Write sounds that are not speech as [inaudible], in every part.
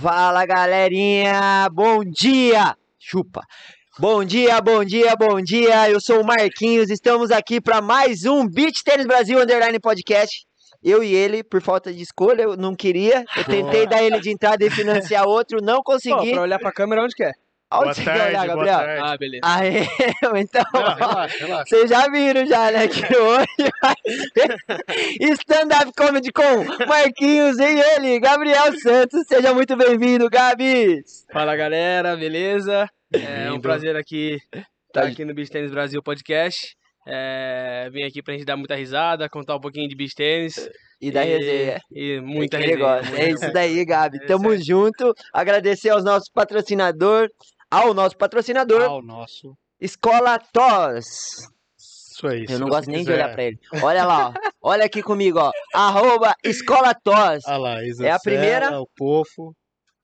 Fala galerinha, bom dia! Chupa! Bom dia, bom dia, bom dia. Eu sou o Marquinhos, estamos aqui para mais um Beach Tênis Brasil Underline Podcast. Eu e ele, por falta de escolha, eu não queria. Eu tentei dar ele de entrada e financiar outro, não Pô, consegui. pra olhar pra câmera onde quer. Onde Boa você tarde, olhar, boa Gabriel? tarde. Ah, beleza. Aê, [laughs] então. Não, relaxa, relaxa. Vocês já viram já, né? Que [laughs] hoje vai ter stand-up comedy com Marquinhos e ele, Gabriel Santos. Seja muito bem-vindo, Gabs. Fala galera, beleza? É um prazer aqui Tá estar aqui no Beach Tênis Brasil Podcast. É, vim aqui pra gente dar muita risada, contar um pouquinho de beach tênis. E da resenha. E muita resenha. negócio. É isso daí, Gabi. É Tamo isso aí. junto. Agradecer aos nossos patrocinadores, ao nosso patrocinador, Ah, o nosso. Escola Tos. Isso aí. Eu não gosto nem de quiser- olhar pra ele. Olha lá, ó. Olha aqui comigo, ó. Arroba Escola Tos. Ah lá, Isa É a Serra, primeira? O Pofo.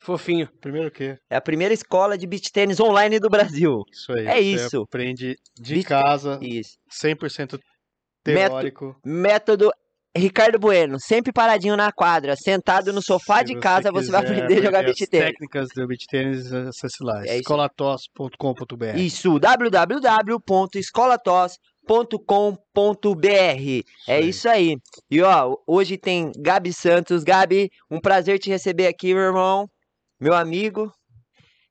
Fofinho. Primeiro o quê? É a primeira escola de beach tênis online do Brasil. Isso aí. É você isso. aprende de Beach- casa, Isso. 100% teórico. Método Ricardo Bueno, sempre paradinho na quadra, sentado no sofá Se de casa, você vai aprender a jogar beach as tênis. técnicas do beach tênis, acesse lá. É escolatos.com.br. Isso, www.escolatos.com.br. É isso aí. E ó, hoje tem Gabi Santos. Gabi, um prazer te receber aqui, meu irmão, meu amigo.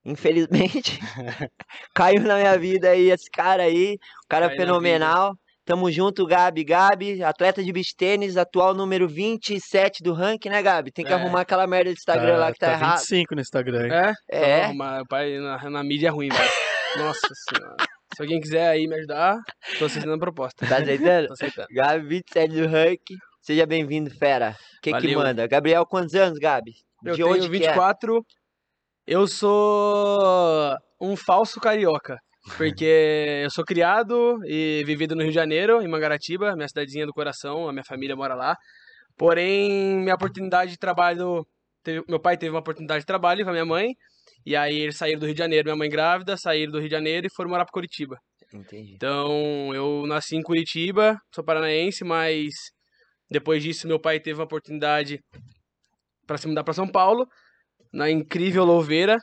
Infelizmente, [laughs] [laughs] caiu na minha vida aí esse cara aí, um cara Caiu na fenomenal. Tamo junto, Gabi. Gabi, atleta de beach tênis, atual número 27 do ranking, né, Gabi? Tem que É. arrumar aquela merda do Instagram lá que tá, errado. 25 no Instagram, hein? É? É. Então, mas, pai, na, na mídia é ruim, velho. [laughs] Nossa senhora. Se alguém quiser aí me ajudar, tô aceitando a proposta. Tá aceitando? Tô aceitando. Gabi, 27 do ranking. Seja bem-vindo, fera. O que que manda? Gabriel, quantos anos, Gabi? Eu De tenho onde que é? 24. Eu sou um falso carioca. Porque eu sou criado e vivido no Rio de Janeiro, em Mangaratiba, minha cidadezinha do coração, a minha família mora lá. Porém, minha oportunidade de trabalho. teve- meu pai teve uma oportunidade de trabalho com a minha mãe. E aí eles saíram do Rio de Janeiro, minha mãe grávida, saíram do Rio de Janeiro e foram morar para Curitiba. Entendi. Então, eu nasci em Curitiba, sou paranaense, mas depois disso meu pai teve uma oportunidade para se mudar para São Paulo, na incrível Louveira,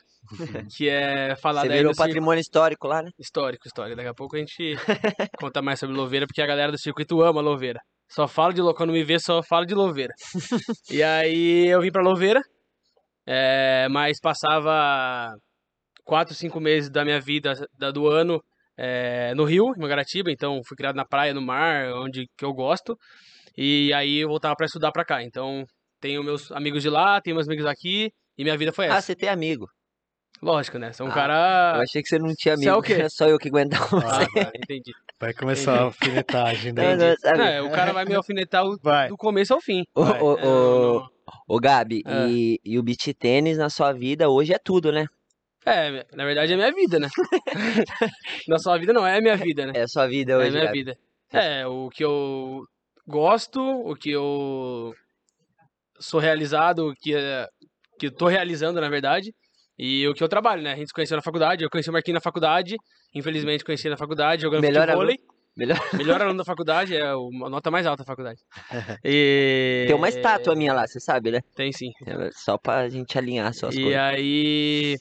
que é falada Você aí virou patrimônio histórico lá, né? histórico, histórico. Daqui a pouco a gente [laughs] conta mais sobre Louveira, porque a galera do circuito ama Louveira. Só fala de Lou- quando me vê, só fala de Louveira. [laughs] e aí eu vim pra Louveira, é, mas passava quatro, cinco meses da minha vida da- do ano é, no Rio, em Mangaratiba, então fui criado na praia, no mar, onde que eu gosto. E aí eu voltava pra estudar pra cá. Então tenho meus amigos de lá, tenho meus amigos aqui, e minha vida foi Ah, essa. você tem amigo. Lógico, né? Sou um Ah, cara. Eu achei que você não tinha Você é amigo. o quê? [laughs] Só eu que aguentava você. Ah, tá, entendi. Vai começar a alfinetagem, né? Não, não? Não, é, o cara vai me alfinetar o- Vai. do começo ao fim. Ô, É, ô, não- ô, Gabi, Ah. e, e o beach tênis na sua vida hoje é tudo, né? É, na verdade é minha vida, né? [laughs] na sua vida não, é minha vida, né? É a sua vida É hoje, minha Gabi. vida. É, o que eu gosto, o que eu sou realizado, o que, é- que eu tô realizando, na verdade, e o que eu trabalho, né? A gente se conheceu na faculdade, eu conheci o Marquinhos na faculdade, infelizmente conheci na faculdade, jogando Melhor futebol. Melhor... [laughs] Melhor aluno da faculdade, é a nota mais alta da faculdade. [laughs] E... Tem uma estátua minha lá, você sabe, né? Tem sim. É Só pra gente alinhar suas E coisas. aí.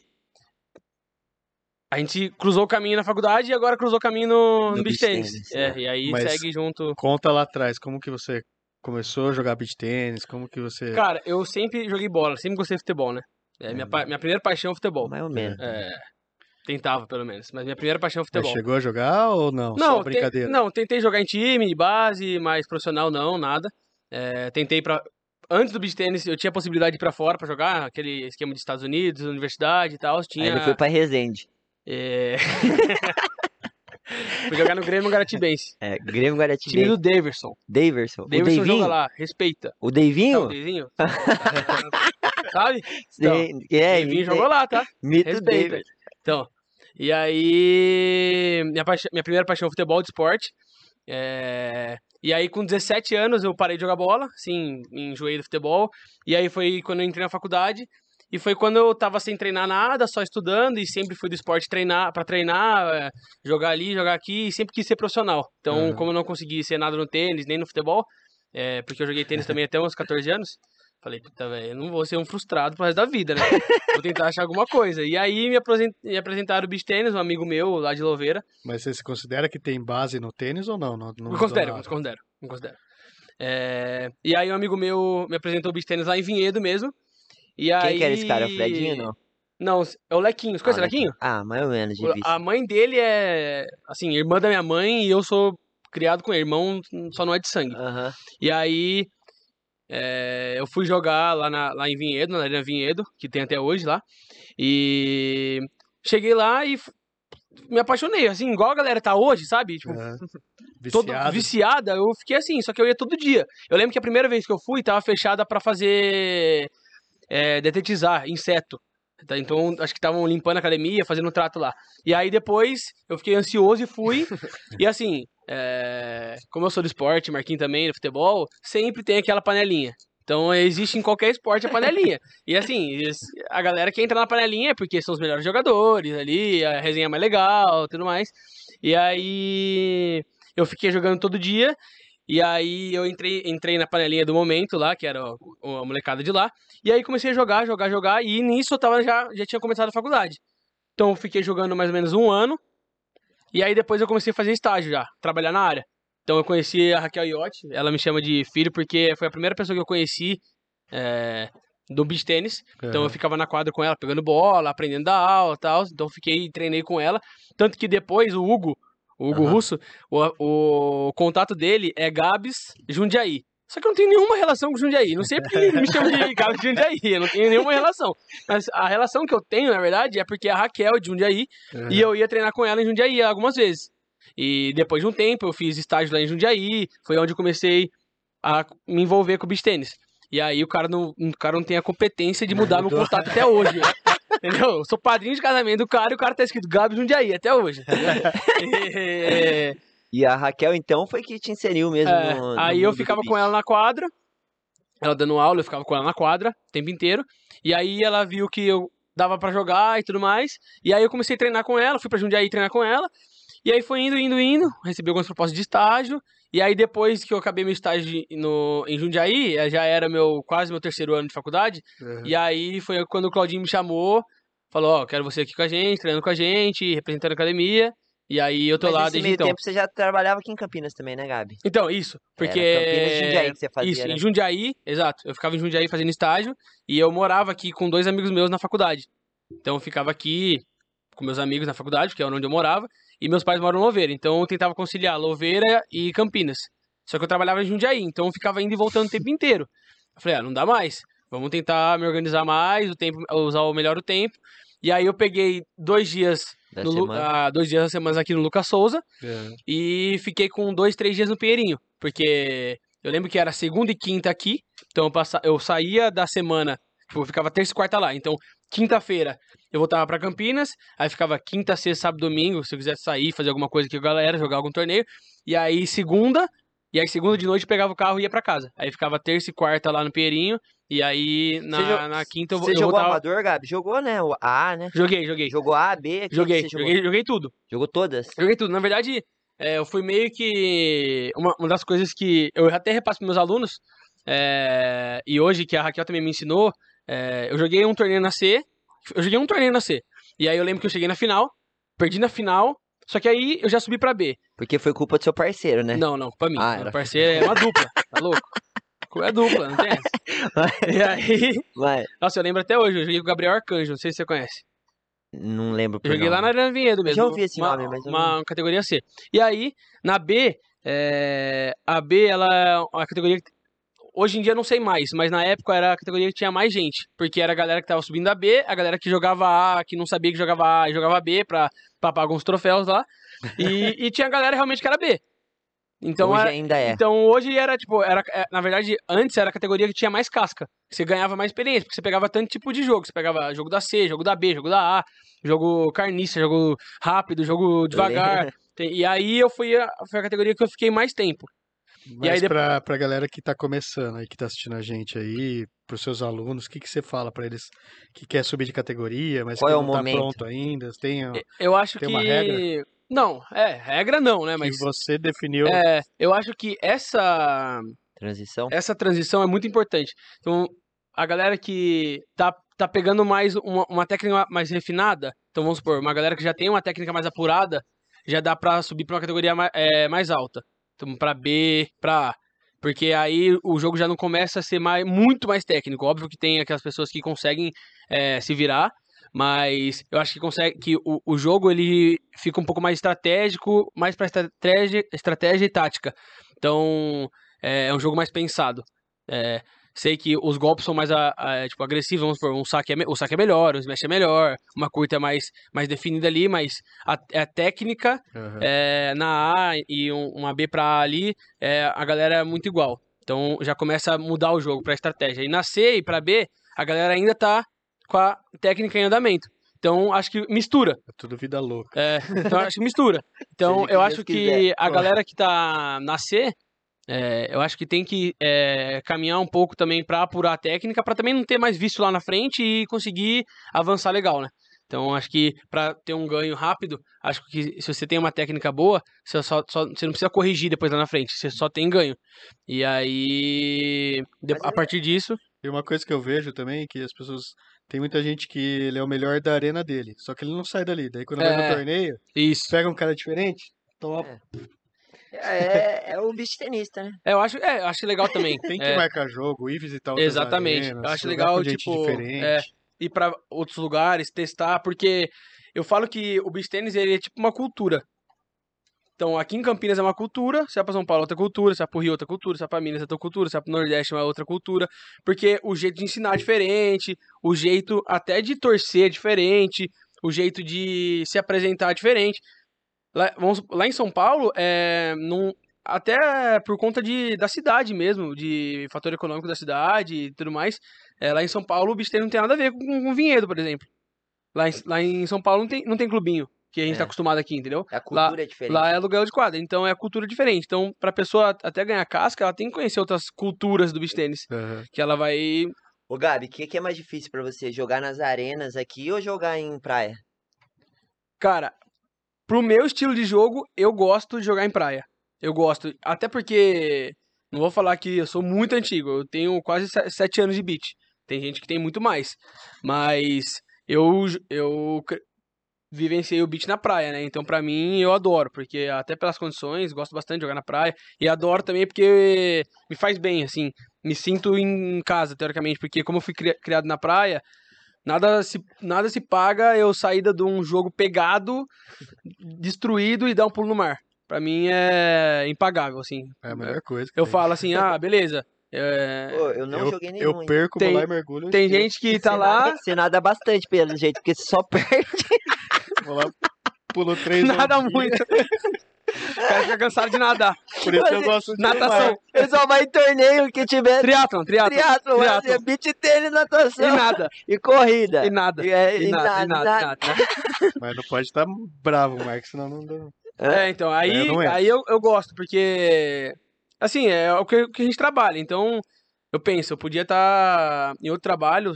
A gente cruzou o caminho na faculdade e agora cruzou o caminho no, No no beach tennis, É, é. e aí Mas- segue junto. Conta lá atrás, como que você começou a jogar beach tênis, como que você... Cara, eu sempre joguei bola, sempre gostei de futebol, né? É, minha, pa- minha primeira paixão é futebol. Mais ou menos. É, tentava, pelo menos. Mas minha primeira paixão é Mas futebol. chegou a jogar ou não? Não, Só brincadeira? te- não, tentei jogar em time, base, mas profissional não, nada. É, tentei pra. Antes do beach tennis, eu tinha a possibilidade de ir pra fora pra jogar, aquele esquema de Estados Unidos, universidade e tal. Tinha. Aí ele foi pra Resende. É... [laughs] Fui jogar no Grêmio Garatibense. É, Grêmio Time Guaratiba. do Daverson. Daverson. O Daverson Deivinho? joga lá, respeita. O [laughs] Sabe o? Davinho? Sabe? Então, é, Davinho mito, jogou lá, tá? mito Respeita. Então, e aí, minha, paixão- minha primeira paixão é futebol de esporte. É, E aí, com 17 anos, eu parei de jogar bola, assim, enjoei do futebol. E aí foi quando eu entrei na faculdade. E foi quando eu tava sem treinar nada, só estudando, e sempre fui do esporte treinar para treinar, é, jogar ali, jogar aqui, e sempre quis ser profissional. Então, Uhum. como eu não consegui ser nada no tênis, nem no futebol, é, porque eu joguei tênis também até uns 14 anos, Falei, puta, velho, eu não vou ser um frustrado pro resto da vida, né? vou tentar achar alguma coisa. E aí me, apresent... me apresentaram o beach tênis, um amigo meu lá de Louveira. Mas você se considera que tem base no tênis ou não? não, não Me considero, me considero, me considero. É, E aí um amigo meu me apresentou o beach tênis lá em Vinhedo mesmo. E aí... Quem que era esse cara? O Fredinho não? Não, é o Lequinho. Você conhece o Ah, Lequinho? Ah, mais ou menos de O- vista. A mãe dele é, assim, irmã da minha mãe e eu sou criado com ele. Irmão só não é de sangue. Aham. E aí, é, eu fui jogar lá, na, lá em Vinhedo, na Arena Vinhedo, que tem até hoje lá. E cheguei lá e me apaixonei, assim, igual a galera tá hoje, sabe? Tipo, É. [laughs] todo viciada, eu fiquei assim, só que eu ia todo dia. Eu lembro que a primeira vez que eu fui, tava fechada pra fazer é, detetizar inseto. Tá, Então, acho que estavam limpando a academia, fazendo um trato lá. E aí depois eu fiquei ansioso e fui. e assim, é, como eu sou do esporte, Marquinhos também, do futebol, sempre tem aquela panelinha. Então existe em qualquer esporte a panelinha. E assim, a galera que entra na panelinha é porque são os melhores jogadores ali, a resenha é mais legal tudo mais. E aí eu fiquei jogando todo dia. E aí eu entrei, entrei na panelinha do momento lá, que era a molecada de lá. E aí comecei a jogar, jogar, jogar. E nisso eu tava já, já tinha começado a faculdade. Então eu fiquei jogando mais ou menos um ano. E aí depois eu comecei a fazer estágio já, trabalhar na área. Então eu conheci a Raquel Iotti, ela me chama de filho porque foi a primeira pessoa que eu conheci é, do beach tênis. Então eu ficava na quadra com ela, pegando bola, aprendendo da aula e tal. Então eu fiquei, treinei com ela. Tanto que depois o Hugo, o Hugo Aham. Russo, o, o contato dele é Gabs Jundiaí. Só que eu não tenho nenhuma relação com Jundiaí. Não sei porque ele me chama de Gabs Jundiaí. Eu não tenho nenhuma relação. Mas a relação que eu tenho, na verdade, é porque a Raquel é de Jundiaí Aham. e eu ia treinar com ela em Jundiaí algumas vezes. E depois de um tempo eu fiz estágio lá em Jundiaí, foi onde eu comecei a me envolver com o beach tênis. E aí o cara não, o cara não tem a competência de mudar meu Mudou. contato até hoje. [laughs] Entendeu? Eu sou padrinho de casamento do cara e o cara tá escrito Gabi Jundiaí até hoje. E- [laughs] E a Raquel, então, foi que te inseriu mesmo é, no, no aí eu ficava com ela na quadra, ela dando aula, eu ficava com ela na quadra o tempo inteiro. E aí ela viu que eu dava pra jogar e tudo mais. E aí eu comecei a treinar com ela, fui pra Jundiaí treinar com ela. E aí foi indo, indo, indo, recebi algumas propostas de estágio. E aí depois que eu acabei meu estágio no, em Jundiaí, eh, já era meu quase meu terceiro ano de faculdade. Aham. E aí foi quando o Claudinho me chamou, falou, ó, quero você aqui com a gente, treinando com a gente, representando a academia. E aí eu tô Mas lá nesse desde meio então. tempo você já trabalhava aqui em Campinas também, né, Gabi? Então, isso. Porque. Era Campinas e Jundiaí que você fazia, Isso, né? em Jundiaí, exato. Eu ficava em Jundiaí fazendo estágio e eu morava aqui com dois amigos meus na faculdade. Então eu ficava aqui com meus amigos na faculdade, que é onde eu morava, e meus pais moram em Louveira. Então eu tentava conciliar Louveira e Campinas. Só que eu trabalhava em Jundiaí, então eu ficava indo e voltando o tempo inteiro. Eu falei, ah, não dá mais. Vamos tentar me organizar mais, o tempo, usar o melhor o tempo. E aí eu peguei dois dias, Da no ah, dois dias da semana aqui no Lucas Souza É. e fiquei com dois, três dias no Pinheirinho. Porque eu lembro que era segunda e quinta aqui. Então eu, passa... eu saía da semana, tipo, eu ficava terça e quarta lá. Então, quinta-feira eu voltava pra Campinas. Aí ficava quinta, sexta, sábado, domingo. Se eu quisesse sair, fazer alguma coisa aqui com a galera, jogar algum torneio. E aí segunda. E aí segunda de noite eu pegava o carro e ia pra casa. Aí ficava terça e quarta lá no Pinheirinho. E aí na, Você jo- na quinta eu, Você eu jogou voltava. amador, Gabi? Jogou, né? O A, né? Joguei, joguei. Jogou A, B? Joguei, jogou? joguei, joguei tudo. Jogou todas? Joguei tudo. Na verdade, é, eu fui meio que. Uma, uma das coisas que eu até repasso para meus alunos, é, e hoje que a Raquel também me ensinou, é, eu joguei um torneio na C. Eu joguei um torneio na C. E aí eu lembro que eu cheguei na final, perdi na final, só que aí eu já subi pra B. Porque foi culpa do seu parceiro, né? Não, não, pra mim. Ah, Meu era. parceiro é uma dupla, tá louco? É dupla, não tem essa. E aí. Mas Nossa, eu lembro até hoje, eu joguei com o Gabriel Arcanjo, não sei se você conhece. não lembro Eu joguei lá na nome. Arena Vinhedo mesmo. Já ouvi esse uma, nome, mas eu uma categoria C. E aí, na B, é, a B, ela é uma categoria que hoje em dia eu não sei mais, mas na época era a categoria que tinha mais gente, porque era a galera que tava subindo a B, a galera que jogava A, que não sabia que jogava A e jogava B pra, pra pagar uns troféus lá, e, [laughs] e tinha a galera realmente que era B. Então, Hoje era- ainda é. então hoje era, tipo, era, é, na verdade, antes era a categoria que tinha mais casca. Você ganhava mais experiência, porque você pegava tanto tipo de jogo. Você pegava jogo da C, jogo da B, jogo da A, jogo carniça, jogo rápido, jogo devagar. E aí eu fui a, foi a categoria que eu fiquei mais tempo. Mas aí depo- pra, pra galera que tá começando aí, que tá assistindo a gente aí, pros seus alunos, o que que você fala pra eles que quer subir de categoria, mas Qual que é o não tá momento? pronto ainda? Tem, Eu acho Tem que. uma regra? Não, é, regra não, né? que Mas. você definiu. É, eu acho que essa, Transição. essa transição é muito importante. Então, a galera que tá, tá pegando mais uma, uma técnica mais refinada, então vamos supor, uma galera que já tem uma técnica mais apurada, já dá pra subir pra uma categoria mais, é, mais alta. Então, pra B, pra A. Porque aí o jogo já não começa a ser mais, muito mais técnico. Óbvio que tem aquelas pessoas que conseguem é, se virar, mas eu acho que consegue que o, o jogo ele fica um pouco mais estratégico, mais para estratégia, estratégia e tática. Então é, é um jogo mais pensado. É, sei que os golpes são mais a, a, tipo, agressivos, vamos supor, um saque é, o saque é melhor, o smash é melhor, uma curta é mais, mais definida ali, mas a, a técnica Aham. é, na A e um- uma B pra A ali, é, a galera é muito igual. Então já começa a mudar o jogo pra estratégia. E na C e pra B, a galera ainda tá com a técnica em andamento. Então acho que mistura. É tudo vida louca. É, então acho que mistura. [laughs] Então eu acho que quiser. a galera que tá na C, é, eu acho que tem que é, caminhar um pouco também pra apurar a técnica, pra também não ter mais vício lá na frente e conseguir avançar legal, né? Então acho que pra ter um ganho rápido, acho que se você tem uma técnica boa, você, só, só- você não precisa corrigir depois lá na frente, você só tem ganho. E aí, a é- partir disso, E uma coisa que eu vejo também é que as pessoas. Tem muita gente que ele é o melhor da arena dele. Só que ele não sai dali. Daí quando vai É. no torneio, isso. pega um cara diferente, toma. É, é o bicho tenista, né? É, eu acho, é, eu acho legal também. [laughs] Tem que É, marcar jogo, ir visitar outras Exatamente. arenas, Eu acho legal, tipo, é, ir pra outros lugares, testar, porque eu falo que o beach tênis ele é tipo uma cultura. Então, aqui em Campinas é uma cultura, se vai pra São Paulo é outra cultura, se vai pro Rio é outra cultura, se vai pra Minas é outra cultura, se vai pro Nordeste é outra cultura, porque o jeito de ensinar é diferente, o jeito até de torcer é diferente, o jeito de se apresentar é diferente. Lá, vamos, lá em São Paulo, é, não, até por conta de, da cidade mesmo, de fator econômico da cidade e tudo mais, é, lá em São Paulo o beach tennis não tem nada a ver com, com vinhedo, por exemplo. Lá em, lá em São Paulo não tem, não tem clubinho, que a gente É. tá acostumado aqui, entendeu? A cultura é diferente. Lá é aluguel de quadra, então é cultura diferente. Então, pra pessoa até ganhar casca, ela tem que conhecer outras culturas do beach tênis. Aham. Que ela vai. Ô, Gabi, o que, que é mais difícil pra você? Jogar nas arenas aqui ou jogar em praia? Cara, pro meu estilo de jogo, eu gosto de jogar em praia. Eu gosto. Até porque. Não vou falar que eu sou muito antigo. Eu tenho quase se- sete anos de beat. Tem gente que tem muito mais. Mas eu, eu vivenciei o beat na praia, né? Então, pra mim, eu adoro. Porque até pelas condições, gosto bastante de jogar na praia. E adoro também porque me faz bem, assim. Me sinto em casa, teoricamente. Porque como eu fui cri- criado na praia, Nada se, nada se paga eu sair de um jogo pegado, destruído e dar um pulo no mar. Pra mim é impagável, assim. É a melhor coisa. Eu tem. falo assim, ah, beleza. é, Pô, eu não eu, joguei nenhum. eu perco, Tem- vou lá e mergulho. tem e gente que tá Você lá, nada- Você nada bastante, pelo jeito, porque você só [laughs] perde. Vou lá, pulo três nada muito. [laughs] O cara fica cansado de nadar. Por isso que eu gosto de Natação. Ele só vai em torneio que tiver Triatlon, triatlon. triatlo, vai triatlon. ser beat tênis, E natação nada, e corrida. e nada. E, é, E e nada, nada, e nada, nada. e nada. [laughs] Mas não pode estar bravo, Marcos, senão não dá. É, então, aí, Eu não entro. aí eu, eu gosto, porque, assim, é o que, que a gente trabalha. Então, eu penso, eu podia estar em outro trabalho,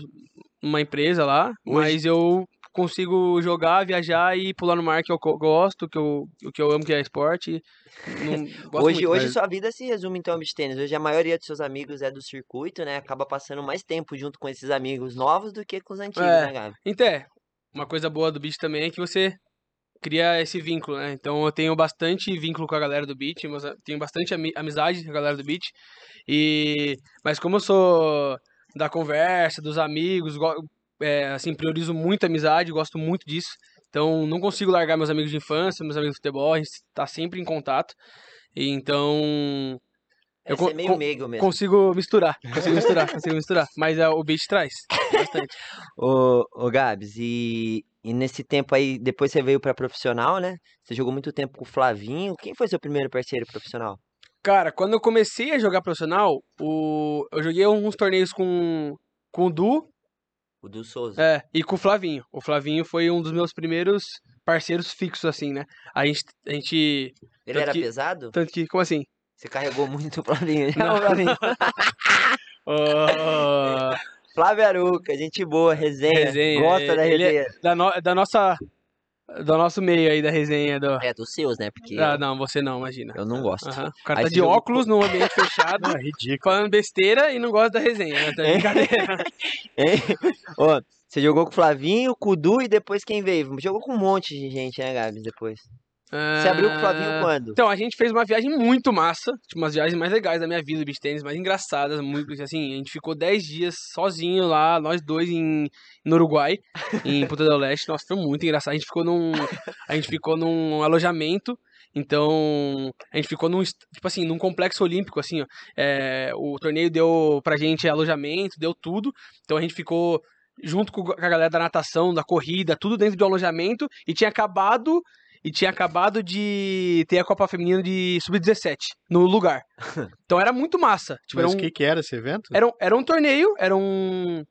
numa empresa lá, mas eu consigo jogar, viajar e pular no mar que eu gosto, que eu, o que eu amo, que é esporte. [laughs] Hoje, muito. hoje mas- sua vida se resume então ao beach tênis. Hoje a maioria dos seus amigos é do circuito, né? Acaba passando mais tempo junto com esses amigos novos do que com os antigos, É. né, Gabi? Então, é, uma coisa boa do beat também é que você cria esse vínculo, né? Então eu tenho bastante vínculo com a galera do beat, tenho bastante ami- amizade com a galera do beat. E mas como eu sou da conversa, dos amigos, go- é, assim, priorizo muito a amizade, gosto muito disso. Então não consigo largar meus amigos de infância, meus amigos de futebol, a gente tá sempre em contato. E então É Eu con- meio meigo mesmo. consigo misturar, consigo misturar, consigo misturar. Mas é, o beat traz bastante. Ô, ô Gabs, e, e nesse tempo aí, depois você veio pra profissional, né? Você jogou muito tempo com o Flavinho. Quem foi seu primeiro parceiro profissional? Cara, quando eu comecei a jogar profissional, o... eu joguei uns torneios com, com o Du O do Souza. é, e com o Flavinho. O Flavinho foi um dos meus primeiros parceiros fixos, assim, né? A gente. A gente Ele era que- pesado? tanto que. Como assim? Você carregou muito o Flavinho. Não. Não, Flavinho. [laughs] Ô, Flávio Aruca, gente boa, resenha. Resenha, Gosta da ele é- resenha. da, no- da nossa. Do nosso meio aí da resenha. Do... É, dos seus, né? Porque Ah, eu, não, você não, imagina. eu não gosto. Aham. O cara Aí tá de jogou óculos num ambiente [laughs] fechado, Ah, ridículo. falando besteira e não gosta da resenha. Né? Tá É. brincadeira. [laughs] Hein? Ó, você jogou com o Flavinho, com o Du e depois quem veio? Jogou com um monte de gente, né, Gabs? Depois. Você abriu com o Flavinho Ah, quando? Então, a gente fez uma viagem muito massa, tipo, umas viagens mais legais da minha vida, beach tênis, mais engraçadas, muito, assim, a gente ficou 10 dias sozinho lá, nós dois em, no Uruguai, em [laughs] Punta del Leste, nossa, foi muito engraçado, a gente ficou num, a gente ficou num alojamento, então, a gente ficou num, tipo assim, num complexo olímpico, assim, ó, é, o torneio deu pra gente alojamento, deu tudo, então a gente ficou junto com a galera da natação, da corrida, tudo dentro do alojamento, e tinha acabado e tinha acabado de ter a Copa Feminina de Sub-17 no lugar. [laughs] Então era muito massa. Tipo, Mas um, o que que era esse evento? era, um, era um torneio, era um.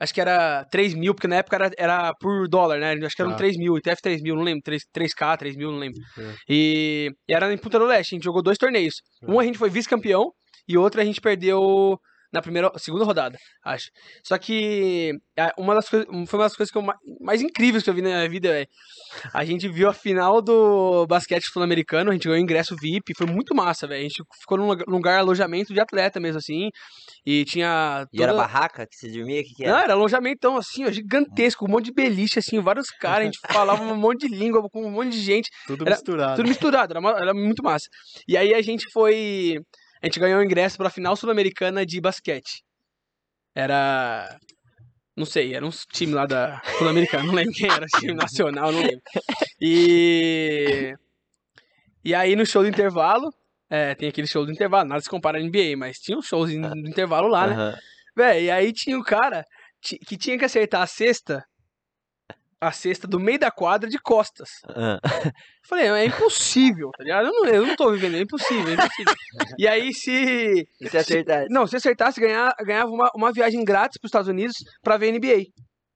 Acho que era 3 mil, porque na época era, era por dólar, né? Acho que era um Ah. 3 mil, ITF 3 mil, não lembro, 3, 3K, 3 mil, não lembro. É. E, e era em Punta do Leste, a gente jogou dois torneios. É. Um a gente foi vice-campeão e outro a gente perdeu na primeira, segunda rodada, acho. Só que é, uma das coisas, foi uma das coisas que eu, ma- mais incríveis que eu vi na minha vida, velho. A gente viu a final do basquete sul-americano, a gente ganhou ingresso VIP, foi muito massa, velho. A gente ficou num lugar, alojamento de atleta mesmo, assim. E tinha. E era toda- barraca que você dormia? O que, que Não, era? era alojamento, assim, ó, gigantesco, um monte de beliche, assim, vários caras, a gente [laughs] falava um monte de língua com um monte de gente. Tudo era misturado. Tudo misturado, era, era muito massa. E aí a gente foi. A gente ganhou o ingresso pra final sul-americana de basquete. Era. Não sei, era uns time lá da Sul-Americana, não lembro quem era, time nacional, não lembro. E. E aí no show do intervalo, é, tem aquele show do intervalo, nada se compara à NBA, mas tinha uns shows do intervalo lá, né? Aham. Véi, e aí tinha o cara ti- que tinha que acertar a cesta, a cesta do meio da quadra de costas. Ah. Falei, é impossível, tá ligado? Eu não, eu não tô vivendo, é impossível, é impossível. e aí, se. [laughs] E se acertasse? Não, se acertasse, ganhar, ganhava uma, uma viagem grátis pros Estados Unidos pra ver NBA.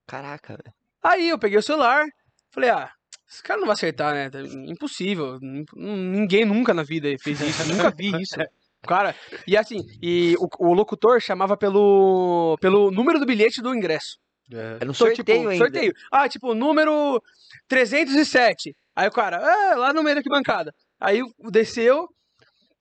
Caraca, velho. Aí eu peguei o celular, falei, ah, esse cara não vai acertar, né? Tá Impossível. Nin- Ninguém nunca na vida fez isso, nunca vi isso. Cara, e assim, e o, o locutor chamava pelo, pelo número do bilhete do ingresso. É. Era um sorteio tipo, ainda. Sorteio. Ah, tipo, número 307. Aí o cara, ah, lá no meio da bancada. Aí desceu,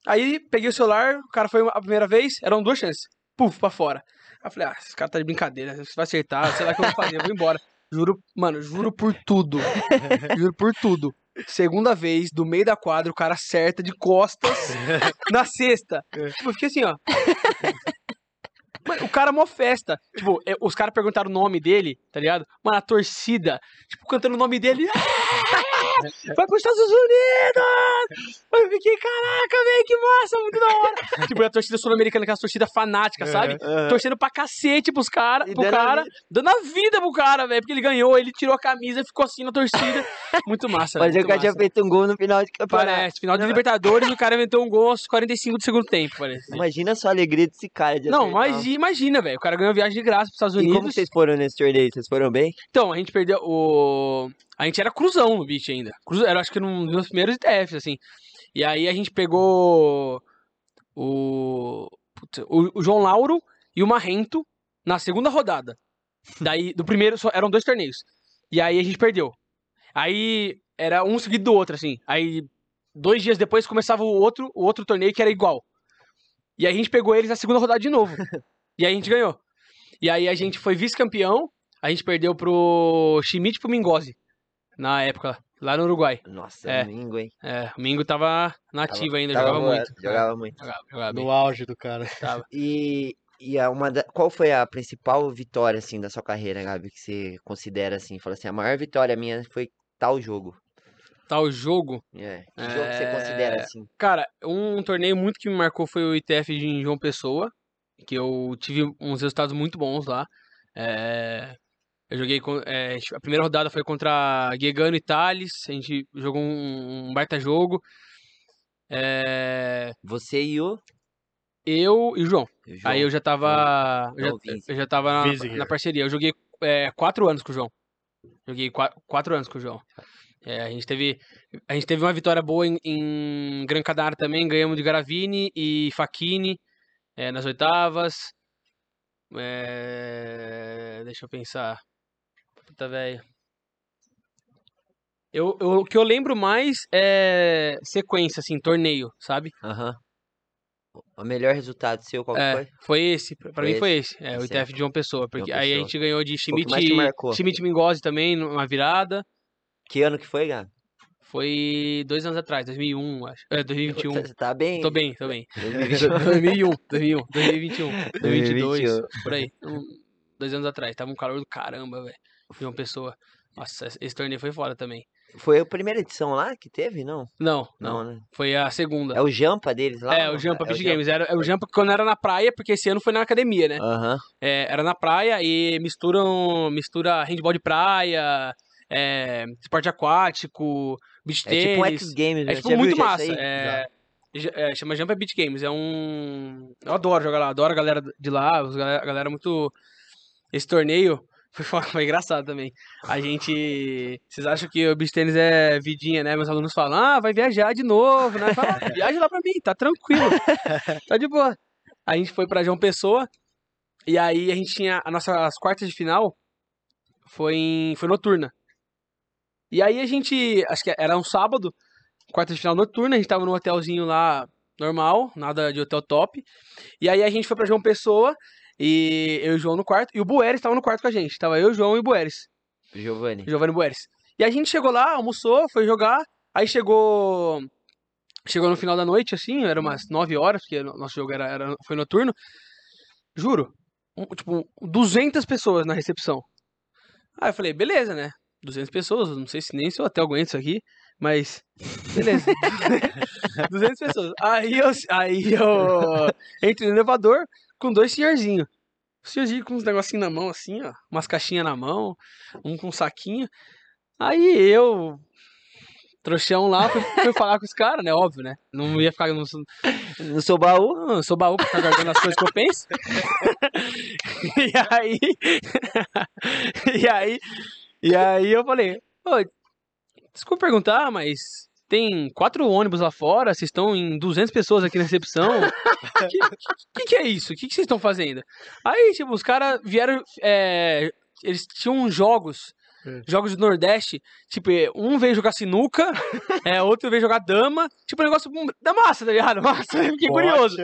aí peguei o celular, o cara foi a primeira vez, eram duas chances. Puf, pra fora. Aí eu falei, ah, esse cara tá de brincadeira, você vai acertar, sei lá o que eu vou fazer, eu vou embora. [laughs] Juro, mano, juro por tudo. [laughs] juro por tudo. Segunda vez, do meio da quadra, o cara acerta de costas [laughs] na cesta. Tipo, eu fiquei assim, ó. Mano, o cara é mó festa. Tipo, é, os caras perguntaram o nome dele, tá ligado? Mano, a torcida, tipo, cantando o nome dele. [laughs] [laughs] Vai pros Estados Unidos! Eu fiquei, caraca, velho, que massa, muito da hora. [laughs] tipo, e a torcida sul-americana, que é a torcida fanática, sabe? Aham. Torcendo pra cacete pros cara, E pro dando a cara, vida. dando a vida pro cara, velho, porque ele ganhou, ele tirou a camisa e ficou assim na torcida. [laughs] Muito massa, velho. Mas o cara tinha feito um gol no final de campeonato. Parece, final de Não, Libertadores, o cara inventou um gol aos 45 do segundo tempo, parece. Imagina só a alegria desse cara de Não, mas imagina, velho. O cara ganhou viagem de graça pros Estados E Unidos. como que vocês foram nesse torneio? Vocês foram bem? Então, a gente perdeu o. A gente era cruzão no beat ainda. Cruze... Era acho que num dos primeiros ITFs, assim. E aí a gente pegou o. Putz, o, o João Lauro e o Marrento na segunda rodada. Daí, do primeiro, só- eram dois torneios. E aí a gente perdeu. Aí era um seguido do outro, assim. Aí, dois dias depois, começava o outro, o outro torneio que era igual. E aí a gente pegou eles na segunda rodada de novo. [laughs] e aí a gente ganhou. E aí a gente foi vice-campeão. A gente perdeu pro Schmidt e pro Mingozzi. Na época, lá no Uruguai. Nossa, É. domingo, hein? É, o Mingo tava nativo ainda, Tava jogava muito. Jogava muito. É, jogava, jogava bem. No auge do cara. Tava. [laughs] E, e a uma da- qual foi a principal vitória, assim, da sua carreira, Gabi, que você considera, assim? Fala assim, a maior vitória minha foi tal jogo. Tal jogo. É. Que jogo que você considera, É, assim? Cara, um torneio muito que me marcou foi o ITF de João Pessoa, que eu tive uns resultados muito bons lá. É, eu joguei com, é, a primeira rodada foi contra Guegano e Thales, a gente jogou um, um baita jogo. É, Você e o... eu e o João. o João. Aí eu já tava. Eu já, eu já tava na, na parceria. Eu joguei é, quatro anos com o João. Joguei qua- quatro anos com o João. É, a gente teve. A gente teve uma vitória boa em, em Gran Canaria também. Ganhamos de Garavini e Facchini é, nas oitavas. É, deixa eu pensar. Puta velho. Eu, eu- o que eu lembro mais é sequência, assim, torneio, sabe? Aham. O melhor resultado seu, qual que É, foi? foi esse. Pra Foi mim foi esse. É, o Esse ITF de João Pessoa. Porque aí a Pessoa. gente ganhou de Qual que mais te Schmidt, marcou? Schmidt Mingozzi também, numa virada. Que ano que foi, Gabi? Foi dois anos atrás, 2001, acho. É, 2021. Você tá bem? Tô bem, tô bem. 2021. 2001, 2001, 2021, 2022, 2021. por aí. Um, dois anos atrás. Tava um calor do caramba, velho. João Pessoa. Nossa, esse- torneio foi foda também. Foi a primeira edição lá que teve, não? Não, Não, não. né? Foi a segunda. É o Jampa deles lá? É, o Jampa É Beach Jampa. Games. Era, é o Jampa quando era na praia, porque esse ano foi na academia, né? Aham. É, era na praia e misturam mistura handball de praia, é, esporte aquático, beach É tipo um tênis. X Games, né? É tipo muito massa. É, é, chama Jump Beach Games. É um. Eu adoro jogar lá, adoro a galera de lá, galera- a galera muito. Esse torneio foi, fo- foi engraçado também. A gente. Vocês acham que o beach tênis é vidinha, né? Meus alunos falam, ah, vai viajar de novo, né? Fala, "Ah, viaja lá pra mim, tá tranquilo. tá de boa. A gente foi pra João Pessoa. E aí a gente tinha. A nossa, as quartas de final foi, em, foi noturna. E aí a gente. Acho que era um sábado, quarta de final noturna, a gente tava num hotelzinho lá normal, nada de hotel top. E aí a gente foi pra João Pessoa, e eu e o João no quarto, e o Bueres tava no quarto com a gente. Tava eu, o João e o Bueres. Giovanni. Giovanni Bueres. E a gente chegou lá, almoçou, foi jogar, aí chegou. Chegou no final da noite, assim, era umas 9 horas, porque nosso jogo era, era- foi noturno. Juro, um- tipo, 200 pessoas na recepção. Aí eu falei, beleza, né? 200 pessoas, não sei se nem se o hotel aguenta isso aqui, mas beleza. [laughs] 200 pessoas. Aí eu, aí eu [laughs] entrei no elevador com dois senhorzinhos. O senhorzinho com uns negocinhos na mão, assim, ó. Umas caixinhas na mão, um com um saquinho. Aí eu, trouxão lá, fui, fui falar com os caras, né? Óbvio, né? Não ia ficar no, No seu baú? não, eu sou baú pra ficar guardando as coisas que eu penso. [laughs] e aí. [laughs] e aí. E aí eu falei, "Ô, desculpa perguntar, mas tem quatro ônibus lá fora, vocês estão em 200 pessoas aqui na recepção. O [laughs] que, que, que é isso? O que, que vocês estão fazendo? Aí, tipo, os caras vieram. é, eles tinham jogos. É. Jogos do Nordeste, tipo, um veio jogar sinuca, [laughs] é, outro veio jogar dama, tipo, um negócio da massa, tá ligado? [laughs] Massa, fiquei curioso. Bote,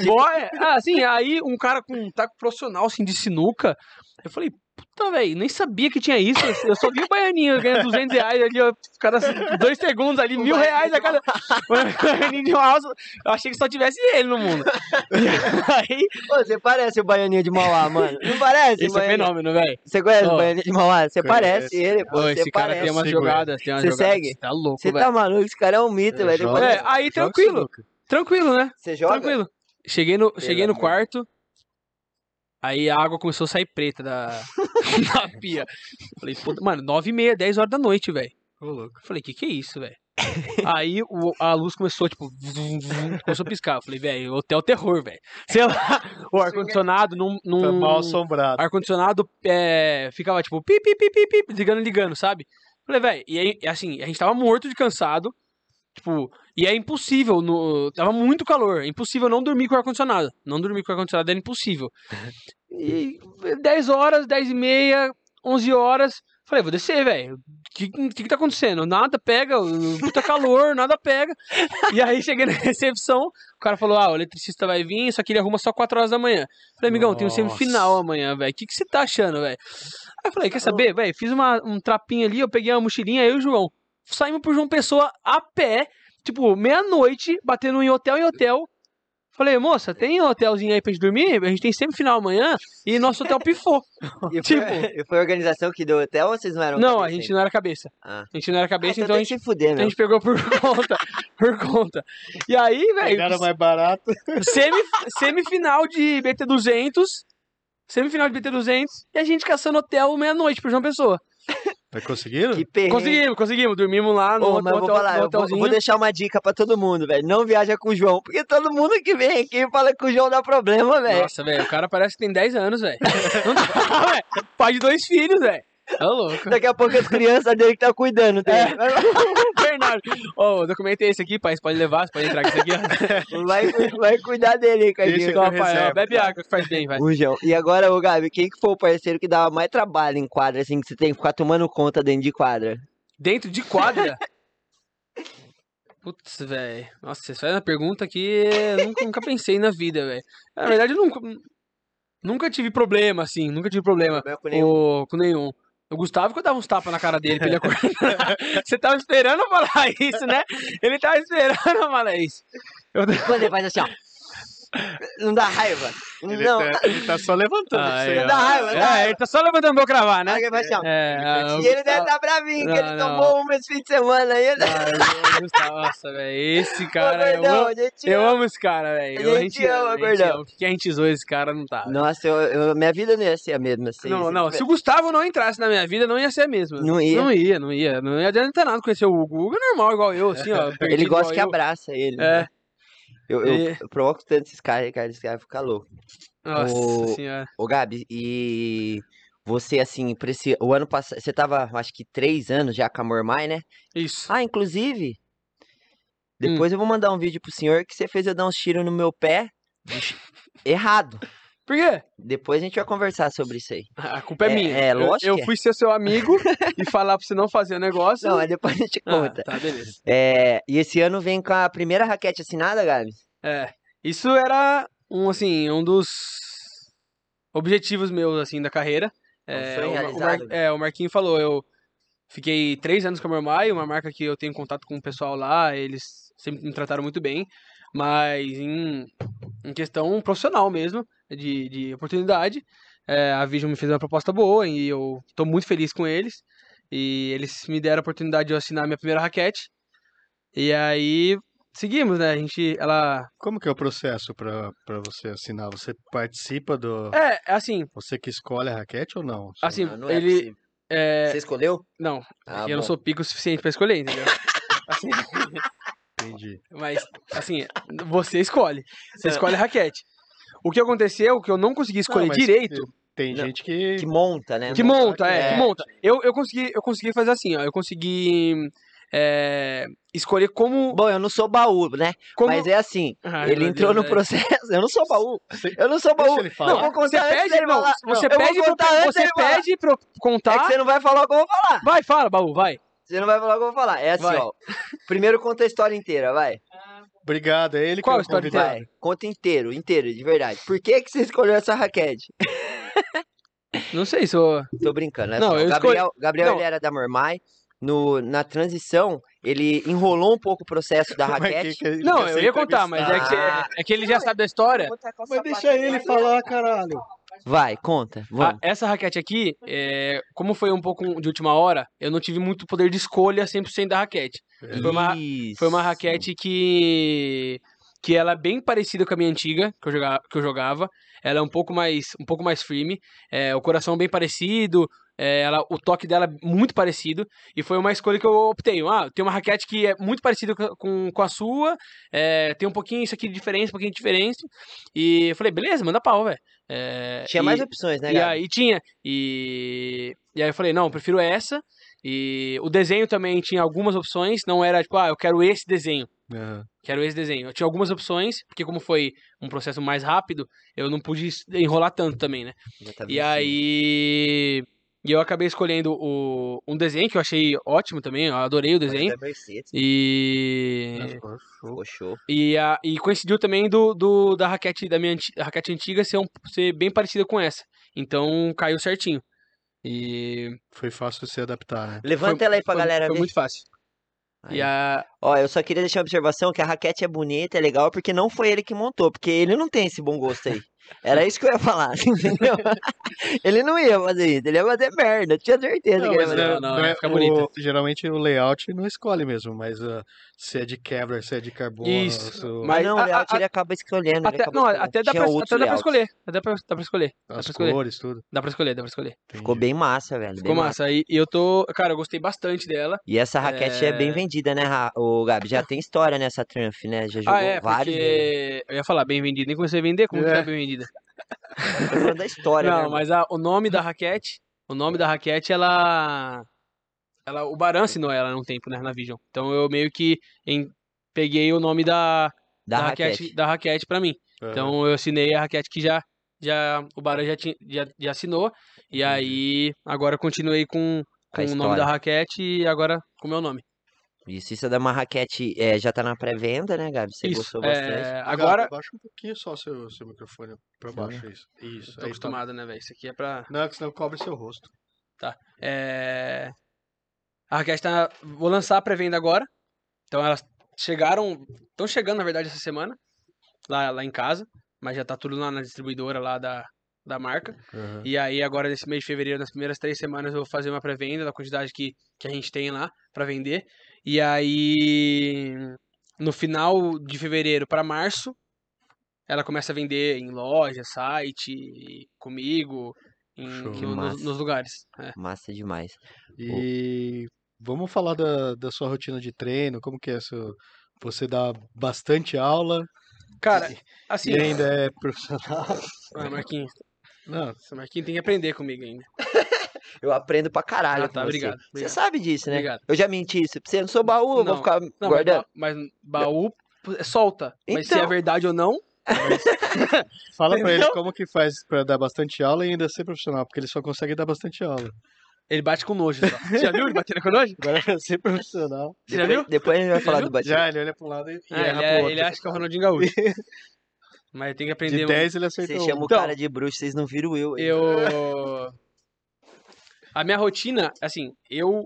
é. Boy, ah, assim, aí um cara com um taco profissional, assim, de sinuca, eu falei, puta, velho, nem sabia que tinha isso, eu só vi o Baianinho ganhando 200 reais ali, ó, cada dois segundos ali, mil reais a cada... O Baianinho de uma alça, eu achei que só tivesse ele no mundo. [laughs] Aí, Ô, você parece o Baianinho de Mauá, mano. Não parece? esse é Baianinho? fenômeno, velho. Você conhece Ó. o Baianinho de Mauá? Você parece ele, pô. Você Esse cara parece. tem umas Segura. jogadas, tem umas Você segue? tá louco, Você tá maluco? Esse cara é um mito, velho. É, aí tranquilo, sinuca. tranquilo, né? Você joga? Tranquilo. Cheguei no, cheguei no quarto. Aí a água começou a sair preta da, [laughs] da pia. Falei, puta, mano, 9 e meia, 10 horas da noite, velho. Louco. Falei, que que é isso, velho? Aí o- a luz começou, tipo, vum, vum, começou a piscar. Eu falei, velho, hotel terror, velho. [laughs] Sei lá, o ar-condicionado num. num Tá mal assombrado. ar-condicionado é, ficava tipo pi, pi, pi, pi, pi, ligando, ligando, sabe? Falei, velho, e aí, assim, a gente tava morto de cansado, tipo, e é impossível, no, tava muito calor, é impossível não dormir com ar-condicionado. Não dormir com ar-condicionado era impossível. [laughs] E 10 horas, 10 e meia, 11 horas, falei, vou descer, velho. O que, que que tá acontecendo? Nada pega, puta calor, nada pega. [laughs] E aí cheguei na recepção, o cara falou, ah, o eletricista vai vir, só que ele arruma só 4 horas da manhã. Falei, amigão, tem um Nossa. semifinal amanhã, velho. O que, que você tá achando, velho? Aí eu falei, quer saber, velho? Fiz uma, um trapinho ali, eu peguei uma mochilinha, eu e o João. Saímos pro João Pessoa a pé, tipo, meia-noite, batendo em hotel em hotel. Falei, moça, tem um hotelzinho aí pra gente dormir? A gente tem semifinal amanhã e nosso hotel pifou. [laughs] E foi, Tipo- e foi a organização que deu hotel ou vocês não eram não, a cabeça gente não era cabeça. Ah. A gente não era cabeça, Ah, então a tem gente, fuder, a gente pegou por [laughs] conta. Por conta. E aí, velho, Pegaram mais barato. [laughs] semi, semifinal de BT200. Semifinal de BT200 e a gente caçando hotel meia-noite pro João Pessoa. Mas conseguiram? Que perrengue. Conseguimos, conseguimos. Dormimos lá no, Ô, hotel, eu vou falar, no eu vou, hotelzinho. vou deixar uma dica pra todo mundo, velho. Não viaja com o João, porque todo mundo que vem aqui fala que o João dá problema, velho. Nossa, velho, o cara parece que tem 10 anos, velho. [laughs] Não dá, velho. Pai de dois filhos, velho. Tá louco. Daqui a pouco as crianças dele que tá cuidando dele. [laughs] Bernardo. Ô, o documento é esse aqui, pai. Você pode levar, você pode entrar com isso aqui, ó. [laughs] Vai, vai cuidar dele, Cadinho. Então, pai, ó, bebe água que faz bem, vai. O João. E agora, ô Gabi, quem que foi o parceiro que dava mais trabalho em quadra, assim, que você tem que ficar tomando conta dentro de quadra? dentro de quadra. [laughs] Putz, velho. Nossa, você faz uma pergunta que eu nunca, nunca pensei na vida, velho. Na verdade, eu nunca, nunca tive problema, assim. Nunca tive problema Problema com nenhum. com, com nenhum. O Gustavo que eu dava uns tapas na cara dele pra ele [laughs] acordar. Você tava esperando eu falar isso, né? Ele tava esperando eu falar isso. Quando ele faz assim, ó. Não dá raiva. Ele, não. tá, ele tá só levantando. Ah, isso aí, é. ó. dá raiva, dá É, raiva. ele tá só levantando meu cravar, né? Aí ele assim. É, ah, E ele deve estar bravinho, que ele Não, não. tomou uma esse fim de semana aí. né? Ah, Gustavo, nossa, velho. Esse cara, eu, Gordão, amo, a gente eu ama. amo esse cara, velho. A gente ama, a gente gordão. ama. O que a gente zoou esse cara não tá. Nossa, eu, eu- minha vida não ia ser a mesma. Assim, Não, se não. Se o Gustavo não entrasse na minha vida, não ia ser a mesma. Não ia. Não ia, não ia. Não ia adiantar nada conhecer o Hugo. O Hugo é normal, igual eu, assim, ó. [laughs] Ele gosta que eu. abraça ele. É. Eu, eu, E- eu provoco tanto esses caras, cara, esses caras ficam loucos. Nossa O- senhora. Ô, Gabi, e você, assim, pra esse, o ano passado, você tava, acho que, três anos já com a Mormai, né? Isso. Ah, inclusive, Hum. depois eu vou mandar um vídeo pro senhor que você fez eu dar uns tiros no meu pé errado. Por quê? Depois a gente vai conversar sobre isso aí. A culpa é, É- minha. é, Eu- lógico Eu, que é. fui ser seu amigo e falar pra você não fazer o negócio. Não, mas depois a gente Ah, conta. tá, beleza. É, e esse ano vem com a primeira raquete assinada, Gabi? É. Isso era um, assim, um dos objetivos meus, assim, da carreira. É, sonho o, o. Mar- é, o Marquinho falou, eu fiquei três anos com a Mormai, uma marca que eu tenho contato com o pessoal lá, eles sempre me trataram muito bem, mas em, em questão profissional mesmo, de, de oportunidade, é, a Vision me fez uma proposta boa e eu tô muito feliz com eles. E eles me deram a oportunidade de eu assinar minha primeira raquete. E aí seguimos, né? A gente, ela Como que é o processo pra, pra você assinar? Você participa do... é assim, Você que escolhe a raquete ou não? Você- assim, Não, não é ele possível. é, Você escolheu? não, Ah, eu não bom. sou pico o suficiente pra escolher, entendeu? [laughs] Assim, Entendi. mas assim, você escolhe. Você escolhe a raquete. O que aconteceu, que eu não consegui escolher mas direito, Tem Não, gente que... Que monta, né? que monta, é, É. que monta. Eu, eu consegui, eu consegui fazer assim, ó, eu consegui é, escolher como, Bom, eu não sou baú, né? como Mas é assim, Ai, ele entrou Deus, no velho. processo. Eu não sou baú. Você- Eu não sou baú. Deixa ele falar. Não, vou Você contar pede, não, você pede, pra, contar antes você pede pra eu É contar. que você não vai falar o que eu vou falar. Vai, fala, baú, vai. Você não vai falar o que eu vou falar. É assim, Vai. ó. Primeiro conta a história inteira, vai. Obrigado, é ele Qual que é história convidado. Vai. Conta inteiro, inteiro, de verdade. Por que, que você escolheu essa raquete? [laughs] Não sei se eu... Tô brincando. É Não, assim, eu o escolhi- Gabriel, Gabriel Não. ele era da Mormai. No, na transição, ele enrolou um pouco o processo da [laughs] raquete. que- que ele Não, eu ia contar, mas é que, é que ele já sabe da história. Mas deixa ele falar, caralho. Vai, conta. Ah, essa raquete aqui, é, como foi um pouco de última hora, eu não tive muito poder de escolha 100% da raquete. Foi uma, foi uma raquete que que ela é bem parecida com a minha antiga, que eu jogava, que eu jogava. Ela é um pouco mais um pouco mais firme, é, o coração bem parecido, é, ela, o toque dela é muito parecido e foi uma escolha que eu optei. Ah, tem uma raquete que é muito parecida com, com, com a sua, é, tem um pouquinho isso aqui de diferença, um pouquinho de diferença. E eu falei, beleza, manda pau, velho. É, Tinha e- mais opções, né, e Gabi? aí tinha. E, e aí eu falei, não, eu prefiro essa. E o desenho também tinha algumas opções, não era tipo, ah, eu quero esse desenho. Aham. Quero esse desenho. Eu tinha algumas opções, porque como foi um processo mais rápido, eu não pude enrolar tanto também, né? Tá E vencido. aí. E eu acabei escolhendo o, um desenho que eu achei ótimo também, eu adorei o desenho. É. E. Ficou show. E, a, e coincidiu também do, do da raquete da minha raquete antiga ser, um, ser bem parecida com essa. Então caiu certinho. E Foi fácil se adaptar, né? Levanta foi- ela aí pra foi- galera foi ver. muito fácil. Aí. E a, Ó, eu só queria deixar uma observação que a raquete é bonita, é legal, porque não foi ele que montou, porque ele não tem esse bom gosto aí. [laughs] Era isso que eu ia falar, [laughs] entendeu? ele não ia fazer isso, ele ia fazer merda, eu tinha certeza Não, que ele ia fazer. não, não, não, é, ficar o- geralmente o layout não escolhe mesmo, mas ah, se é de Kevlar, se é de carbono, Isso, mas- Mas não, a- o layout a- ele acaba escolhendo. até, acaba não, escolhendo. até dá, pra, até dá pra escolher. Dá pra, dá pra escolher. Dá pra as escolher. cores, tudo. Dá pra escolher, dá pra escolher. Ficou Entendi. bem massa, velho. Ficou bem massa. E, e eu tô. Cara, eu gostei bastante dela. E essa raquete é, bem É. vendida, né, Ra- o Gabi? Já tem história nessa Trump, né? Já jogou ah, é, vários. porque. Eu ia falar bem vendida. Nem comecei a vender, como que É. tá bem vendida? Tô falando da história, né, Não, irmão? mas a- o nome da raquete. O nome da raquete, ela. ela o Baran assinou ela num tempo, né? Na Vision. Então eu meio que em- peguei o nome da, Da, da raquete. raquete, da raquete pra mim. Aham. Então eu assinei a raquete que já, já o Baran já, tinha, já, já assinou. E aí agora continuei com, com o nome da raquete e agora com o meu nome. Isso, isso é da uma raquete, é, já tá na pré-venda, né, Gabi? Você Isso. gostou bastante. é, Gabi, agora. Abaixa um pouquinho só seu, seu microfone pra baixo, isso. Isso. Tô aí tá- acostumado, né, velho? Isso aqui é pra. Não, que senão cobre seu rosto. É... A raquete tá. Vou lançar a pré-venda agora. Então elas chegaram. Estão chegando, na verdade, essa semana. Lá, lá em casa. Mas já tá tudo lá na distribuidora lá da, da marca. E aí, agora nesse mês de fevereiro, nas primeiras três semanas, eu vou fazer uma pré-venda da quantidade que, que a gente tem lá pra vender. E aí, no final de fevereiro para março, ela começa a vender em loja, site, comigo, em, nos, nos lugares. É. Massa demais. E vamos falar da, da sua rotina de treino, como que é seu... Você dá bastante aula Cara, assim. e ainda é profissional. Ah, Marquinhos, Não, Marquinhos tem que aprender comigo ainda. [laughs] Eu aprendo pra caralho Ah, com tá, você. obrigado, Você obrigado. sabe disso, né? Obrigado. Eu já menti isso você. Eu não sou baú, eu vou Não, ficar Não, mas, guardando. mas baú é solta. Mas se é Então. verdade ou não, [laughs] fala pra ele Entendeu? [laughs] como que faz pra dar bastante aula e ainda ser profissional, porque ele só consegue dar bastante aula. ele bate com nojo só. Você já viu ele batendo com nojo? Agora pra ser profissional. Você já viu? depois a gente vai falar do batido. Já, ele olha pra um lado e Ah, erra ele, pro é- outro. ele acha que é o Ronaldinho Gaúcho. [laughs] Mas tem que aprender. De um- 10 ele Você acertou chama um. o Então, cara de bruxo, vocês não viram eu. hein? Eu. A minha rotina, assim, eu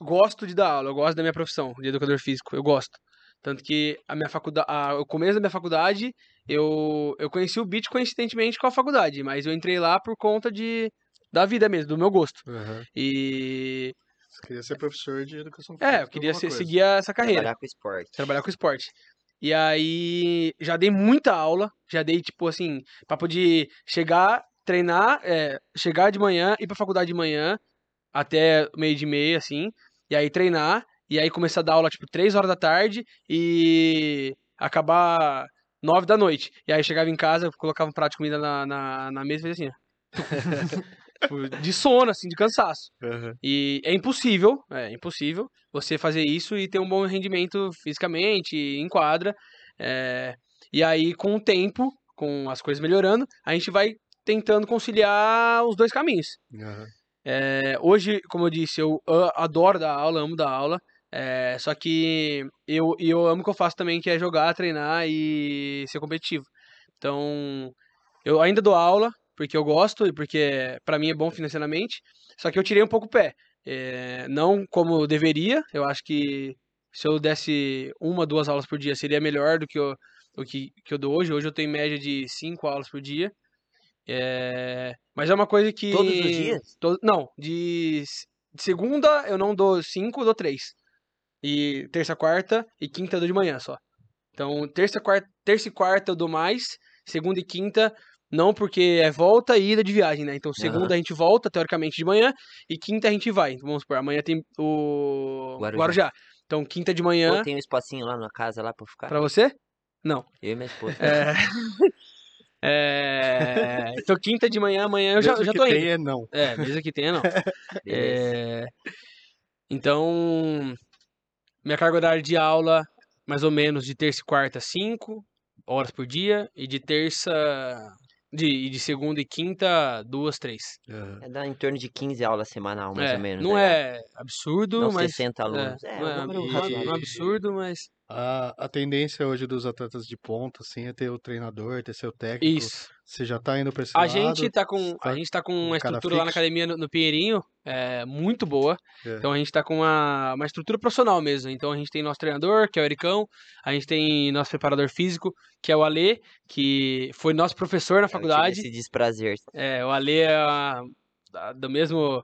gosto de dar aula, eu gosto da minha profissão de educador físico, eu gosto. Tanto que a minha faculdade, o começo da minha faculdade, eu, eu conheci o beat coincidentemente com a faculdade, mas eu entrei lá por conta de da vida mesmo, do meu gosto. Aham. E Você queria ser professor de educação física. é, eu queria alguma se- coisa. seguir essa carreira. Trabalhar com esporte. trabalhar com esporte. E aí, já dei muita aula, já dei, tipo assim, pra poder chegar, treinar, é, chegar de manhã, ir pra faculdade de manhã, até meio de meia, assim, e aí treinar, e aí começar a dar aula, tipo, três horas da tarde e acabar nove da noite. E aí chegava em casa, colocava um prato de comida na, na, na mesa e fazia assim, ó. [laughs] Tipo, de sono, assim, de cansaço. Aham. E é impossível, é impossível você fazer isso e ter um bom rendimento fisicamente, em quadra. é, e aí, com o tempo, com as coisas melhorando, a gente vai tentando conciliar os dois caminhos. Aham. É, hoje, como eu disse, eu adoro dar aula, amo dar aula. é, só que eu, eu amo o que eu faço também, que é jogar, treinar e ser competitivo. Então, eu ainda dou aula, porque eu gosto e porque pra mim é bom financeiramente. Só que eu tirei um pouco o pé. É, não como eu deveria, eu acho que se eu desse uma, duas aulas por dia seria melhor do que eu, que, que eu dou hoje. Hoje eu tenho média de cinco aulas por dia. É, mas é uma coisa que. Todos os dias? To- não, de, de segunda eu não dou cinco, eu dou três. E terça, quarta e quinta eu dou de manhã só. Então, terça, quarta, terça e quarta eu dou mais, segunda e quinta não, porque é volta e ida de viagem, né? Então, segunda Aham. a gente volta, teoricamente, de manhã, e quinta a gente vai. Então, vamos supor, amanhã tem o Guarujá. Guarujá. Então, quinta de manhã, Pô, tem um espacinho lá na casa lá pra ficar. pra você? Não. Eu e minha esposa. É... [laughs] é... Então, quinta de manhã, amanhã eu já, Mesmo já que tô indo. tem, é não. É, mesmo que tenha, não. [laughs] É, Então, minha carga horária de aula, mais ou menos de terça e quarta, 5 horas por dia, e de terça. De, e de segunda e quinta, duas, três. Aham. É dar em torno de 15 aulas semanal, mais É, ou menos. não né? é absurdo, Não mas. 60 É, alunos. É, não, um é, número e- razoável. não é absurdo, mas. A, a tendência hoje dos atletas de ponta, assim, é ter o treinador, ter seu técnico. Isso. Você já tá indo pra esse A lado? gente tá com, a tá gente tá com uma estrutura lá na fixo? academia no, no Pinheirinho, é, muito boa. É. Então a gente tá com uma, uma estrutura profissional mesmo. Então a gente tem nosso treinador, que é o Ericão, a gente tem nosso preparador físico, que é o Alê, que foi nosso professor na Eu tive faculdade. Esse desprazer. É, o Alê é a- da- do mesmo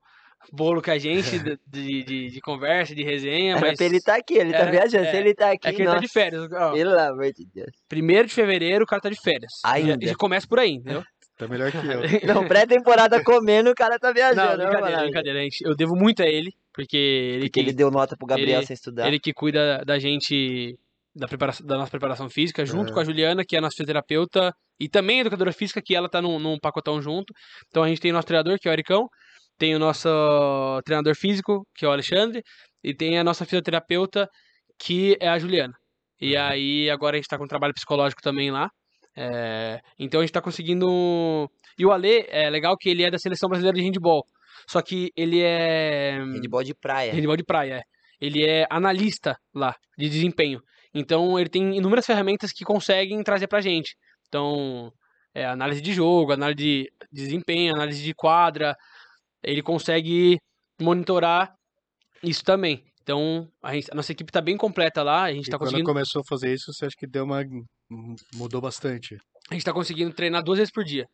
bolo que a gente, de, de, de- de conversa, de resenha, Era mas pra ele tá aqui, ele tá Era- viajando. é, Se ele tá aqui, é que ele tá de férias. Ó, Pelo amor de Deus. primeiro de fevereiro o cara tá de férias. Ainda. Já, já começa por aí, entendeu? [laughs] Tá melhor que eu. [laughs] Não, pré-temporada comendo, o cara tá Não, viajando. vamos brincadeira, lá. brincadeira. gente. Eu devo muito a ele, porque ele Porque que, ele deu nota pro Gabriel ele- sem estudar. ele que cuida da gente, da, preparação, da nossa preparação física, junto É. com a Juliana, que é a nossa fisioterapeuta, e também educadora física, que ela tá num, num pacotão junto. Então a gente tem o nosso treinador, que é o Ericão, tem o nosso treinador físico, que é o Alexandre, e tem a nossa fisioterapeuta, que é a Juliana. E aí agora a gente tá com um trabalho psicológico também lá. É, então a gente tá conseguindo. E o Ale é legal que ele é da seleção brasileira de handball. só que ele é Handball de praia. handball de praia, é. Ele é analista lá de desempenho. Então ele tem inúmeras ferramentas que conseguem trazer pra gente. Então, é, análise de jogo, análise de desempenho, análise de quadra. Ele consegue monitorar isso também. Então, a, gente- a nossa equipe tá bem completa lá, a gente E tá quando conseguindo começou a fazer isso, você acha que deu uma. mudou bastante? A gente tá conseguindo treinar duas vezes por dia.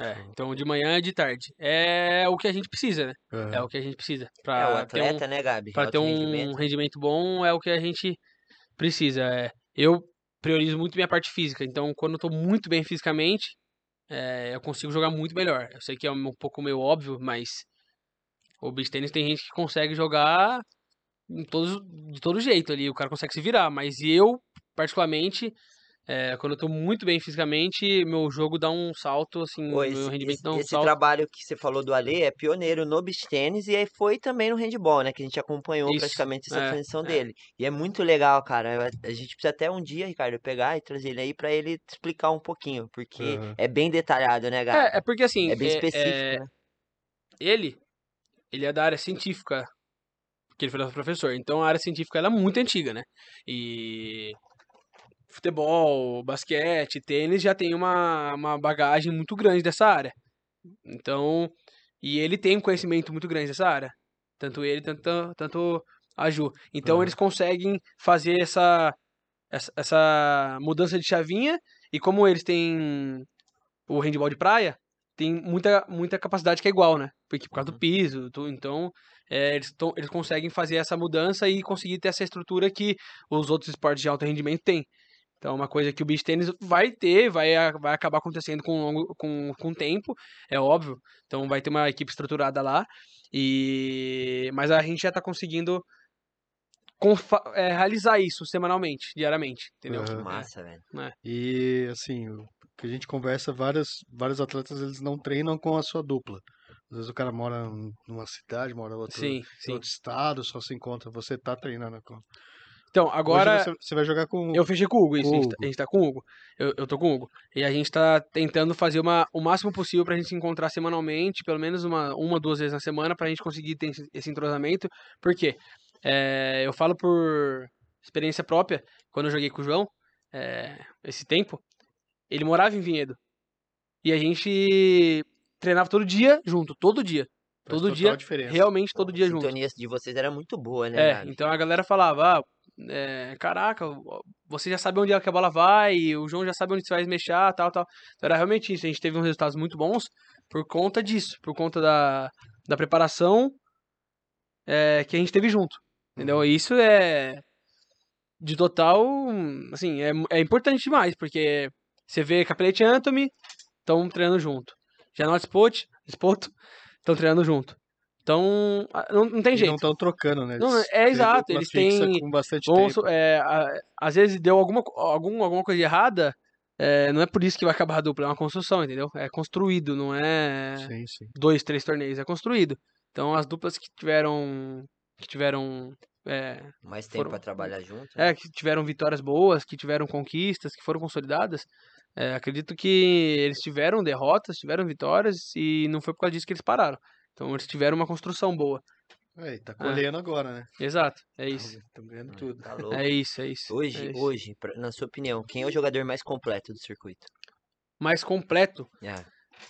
É, então de manhã e de tarde. É o que a gente precisa, né? É Aham. o que a gente precisa. É, o Pra ter um, atleta, né, Gabi? pra ter Alto um rendimento. rendimento bom é o que a gente precisa. É, eu priorizo muito minha parte física. Então, quando eu tô muito bem fisicamente, é, eu consigo jogar muito melhor. Eu sei que é um pouco meio óbvio, mas o beach tennis tem gente que consegue jogar em todos, de todo jeito ali. O cara consegue se virar. Mas eu, particularmente, é, quando eu tô muito bem fisicamente, meu jogo dá um salto, assim, Pô, meu esse, rendimento esse- dá um esse salto. trabalho que você falou do Ale é pioneiro no beach tênis e aí foi também no handball, né? Que a gente acompanhou Isso, praticamente essa é, transição é. dele. E é muito legal, cara. A gente precisa até um dia, Ricardo, pegar e trazer ele aí pra ele explicar um pouquinho, porque Aham. é bem detalhado, né, Gabi? É, é porque assim, É bem é- específico, é, né? ele, ele é da área científica, que ele foi nosso professor. Então a área científica ela é muito antiga, né? E futebol, basquete, tênis já tem uma, uma bagagem muito grande dessa área. Então, e ele tem um conhecimento muito grande dessa área. Tanto ele, tanto, tanto a Ju. Então Aham. eles conseguem fazer essa, essa, essa mudança de chavinha. E como eles têm o handball de praia, tem muita, muita capacidade que é igual, né? Porque por causa do piso, tu- então é, eles, tão- eles conseguem fazer essa mudança e conseguir ter essa estrutura que os outros esportes de alto rendimento têm. Então, é uma coisa que o beach tênis vai ter, vai, vai acabar acontecendo com, o longo- com, com o tempo, é óbvio. Então, vai ter uma equipe estruturada lá. E mas a gente já está conseguindo confa- é, realizar isso semanalmente, diariamente, entendeu? É. massa, velho. E assim, o que a gente conversa, vários, vários atletas eles não treinam com a sua dupla. Às vezes o cara mora num- numa cidade, mora em outro, Sim, sim. outro estado, só se encontra. Você tá treinando com. Então, agora você, você vai jogar com. Eu fechei com o Hugo, isso. Com a, o gente tá, Hugo. a gente tá com o Hugo. Eu, eu tô com o Hugo. E a gente tá tentando fazer uma, o máximo possível pra gente se encontrar semanalmente, pelo menos uma, uma duas vezes na semana, pra gente conseguir ter esse, esse entrosamento. Por quê? É, eu falo por experiência própria, quando eu joguei com o João, é, esse tempo, ele morava em Vinhedo. E a gente treinava todo dia junto, todo dia. Faz todo dia, diferença. realmente todo A dia junto. sintonia de vocês era muito boa, né, É, então a galera falava, ah, é, caraca, você já sabe onde é que a bola vai, o João já sabe onde você vai mexer, tal, tal. Então era realmente isso, a gente teve uns resultados muito bons por conta disso, por conta da, da preparação é, que a gente teve junto, entendeu? E isso é, de total, assim, é, é importante demais, porque você vê Capelete e Anthony estão treinando junto. Janot Spot, Spoto estão treinando junto. Então, ah, não, não tem E jeito. não estão trocando, né? Não, Eles é têm exato, eles têm- com bastante Vamos tempo. é, a- às vezes deu alguma, algum, alguma coisa errada, é, não é por isso que vai acabar a dupla, é uma construção, entendeu? É construído, não é Sim, sim. dois, três torneios, é construído. Então as duplas que tiveram. Que tiveram. É, Mais tempo foram- pra trabalhar junto. né? é, que tiveram vitórias boas, que tiveram conquistas, que foram consolidadas. é, acredito que eles tiveram derrotas, tiveram vitórias e não foi por causa disso que eles pararam. Então eles tiveram uma construção boa. É, tá colhendo agora, né? Exato, é isso. Estão ganhando tudo. Tá louco. É isso, é isso. Hoje, é isso. hoje, pra- na sua opinião, quem é o jogador mais completo do circuito? Mais completo. É.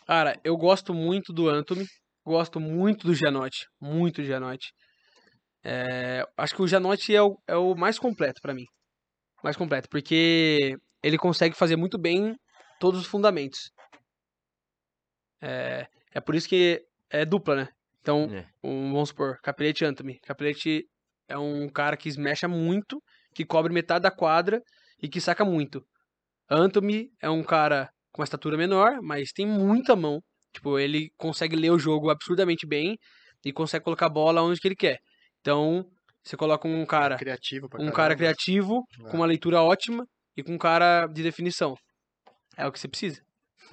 Cara, eu gosto muito do Anthony, gosto muito do Gianotti, muito do Gianotti. É, acho que o Gianotti é o, é o mais completo pra mim. Mais completo, porque ele consegue fazer muito bem todos os fundamentos. É, é por isso que é dupla, né? Então, É. um, vamos supor, Capelete e Anthony. Capelete é um cara que smasha muito, que cobre metade da quadra e que saca muito. Anthony é um cara com uma estatura menor, mas tem muita mão. Tipo, ele consegue ler o jogo absurdamente bem e consegue colocar a bola onde que ele quer. Então, você coloca um cara, Criativo um cara criativo, É. com uma leitura ótima e com um cara de definição. É o que você precisa.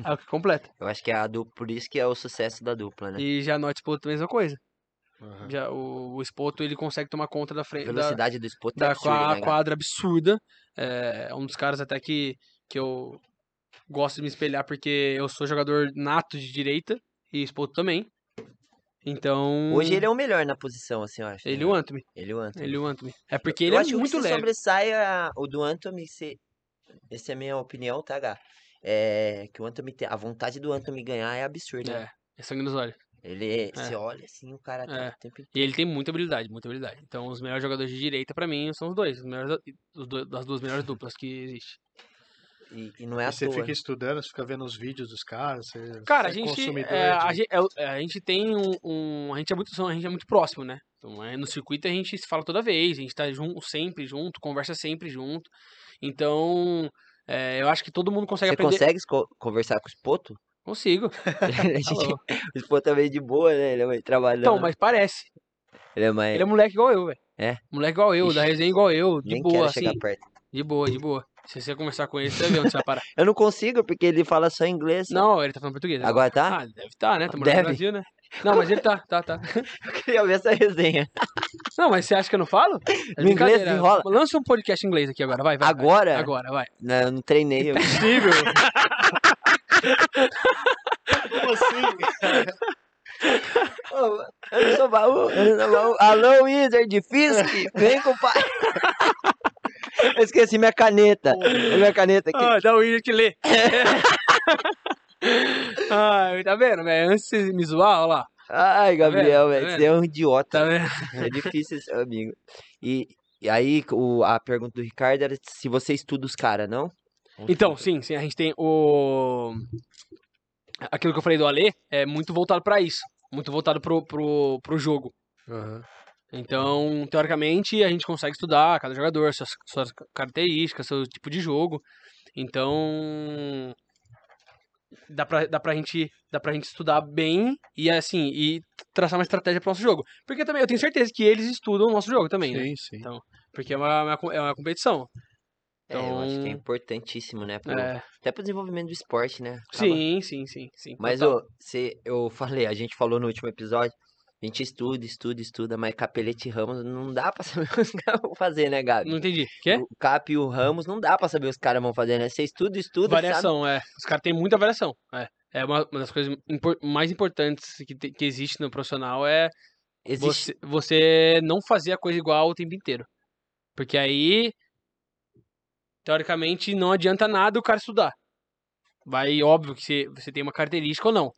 É o que completa. Eu acho que é a dupla, por isso que é o sucesso da dupla, né? E já note Spoto a mesma coisa. Aham. Já, o, o Spoto ele consegue tomar conta da A frente da, velocidade do spot é da absurda, qua- né, quadra absurda. É um dos caras até que, que eu gosto de me espelhar porque eu sou jogador nato de direita e Spoto também. Então. Hoje ele é o melhor na posição, assim, eu acho. Ele e né? o Anthony. Ele e o Anthony. Ele o Anthony. É porque Eu ele é acho muito que se leve. sobressai a- o do Anthony ser. Essa é a minha opinião, tá, Gá? É que o Anthony tem. A vontade do Anthony ganhar é absurda. né? É, é sangue nos olhos. Ele. É. Você olha assim, o cara tá É. o tempo inteiro. E ele tem muita habilidade, muita habilidade. Então, os melhores jogadores de direita, pra mim, são os dois. Os melhores, os dois- das duas melhores duplas que existe. E, e não é à E você toa. fica estudando, você fica vendo os vídeos dos caras, você, Cara, a você é gente, consumidor é, a, de- gente, é o- é, a gente tem um, um- A gente é muito, a gente é muito próximo, né? Então, é, no circuito a gente se fala toda vez, a gente tá junto, sempre junto, conversa sempre junto. Então, é, eu acho que todo mundo consegue Você aprender. consegue co- conversar com o Spoto? Consigo. [laughs] [laughs] O Spoto é meio de boa, né? Ele é trabalhando. Então, mas parece. Ele é mais. Ele é moleque igual eu, velho. É? Moleque igual eu, da Ixi, resenha igual eu, de boa, assim. De boa, de boa. Se você conversar com ele, você vai ver onde você vai parar. Eu não consigo, porque ele fala só inglês. Não, ele tá falando português. Agora tá? Ah, deve tá, né? Tá morando Deve. no Brasil, né? Não, mas ele tá, tá, tá. [laughs] Eu queria ver essa resenha. Não, mas você acha que eu não falo? É No inglês desenrola. Lança um podcast em inglês aqui agora, vai, vai. vai. Agora? Agora, vai. Não, eu não treinei. Eu... Possível. Como assim? Ô, eu não sou baú, eu sou baú. Alô, Wizard, Fisk, vem com o pai. Eu esqueci minha caneta. Minha caneta aqui. ah, dá o William que lê. [laughs] Ai, tá vendo, velho? Antes de você me zoar, olha lá. Ai, Gabriel, vendo? Tá velho, vendo? você é um idiota. Tá vendo? É difícil ser amigo. E, e aí, o, a pergunta do Ricardo era se você estuda os caras, não? Então, sim, sim, a gente tem o. Aquilo que eu falei do Alê é muito voltado pra isso. Muito voltado pro, pro, pro jogo. Aham. Então, teoricamente, a gente consegue estudar cada jogador, suas, suas características, seu tipo de jogo. Então, dá pra, dá pra, gente, dá pra gente estudar bem e, assim, e traçar uma estratégia pro nosso jogo. Porque também, eu tenho certeza que eles estudam o nosso jogo também, né? Sim, sim. Então, Porque é uma, uma co- é uma competição. É, eu acho que é Então, importantíssimo, né? pro- É, Até pro desenvolvimento do esporte, né? Acaba- sim, sim, sim, sim. Mas, ô, você, eu falei, a gente falou no último episódio, a gente estuda, estuda, estuda, mas Capelete e Ramos não dá pra saber [laughs] o que os caras vão fazer, né, Gabi? Não entendi. Quê? O Cap e o Ramos não dá pra saber o que os caras vão fazer, né? Você estuda, estuda, sabe? Variação, é. Os caras têm muita variação. É, é uma, uma das coisas impor- mais importantes que, te- que existe no profissional é Existe... você, você não fazer a coisa igual o tempo inteiro. Porque aí, teoricamente, não adianta nada o cara estudar. Vai, óbvio que você, você tem uma característica ou não.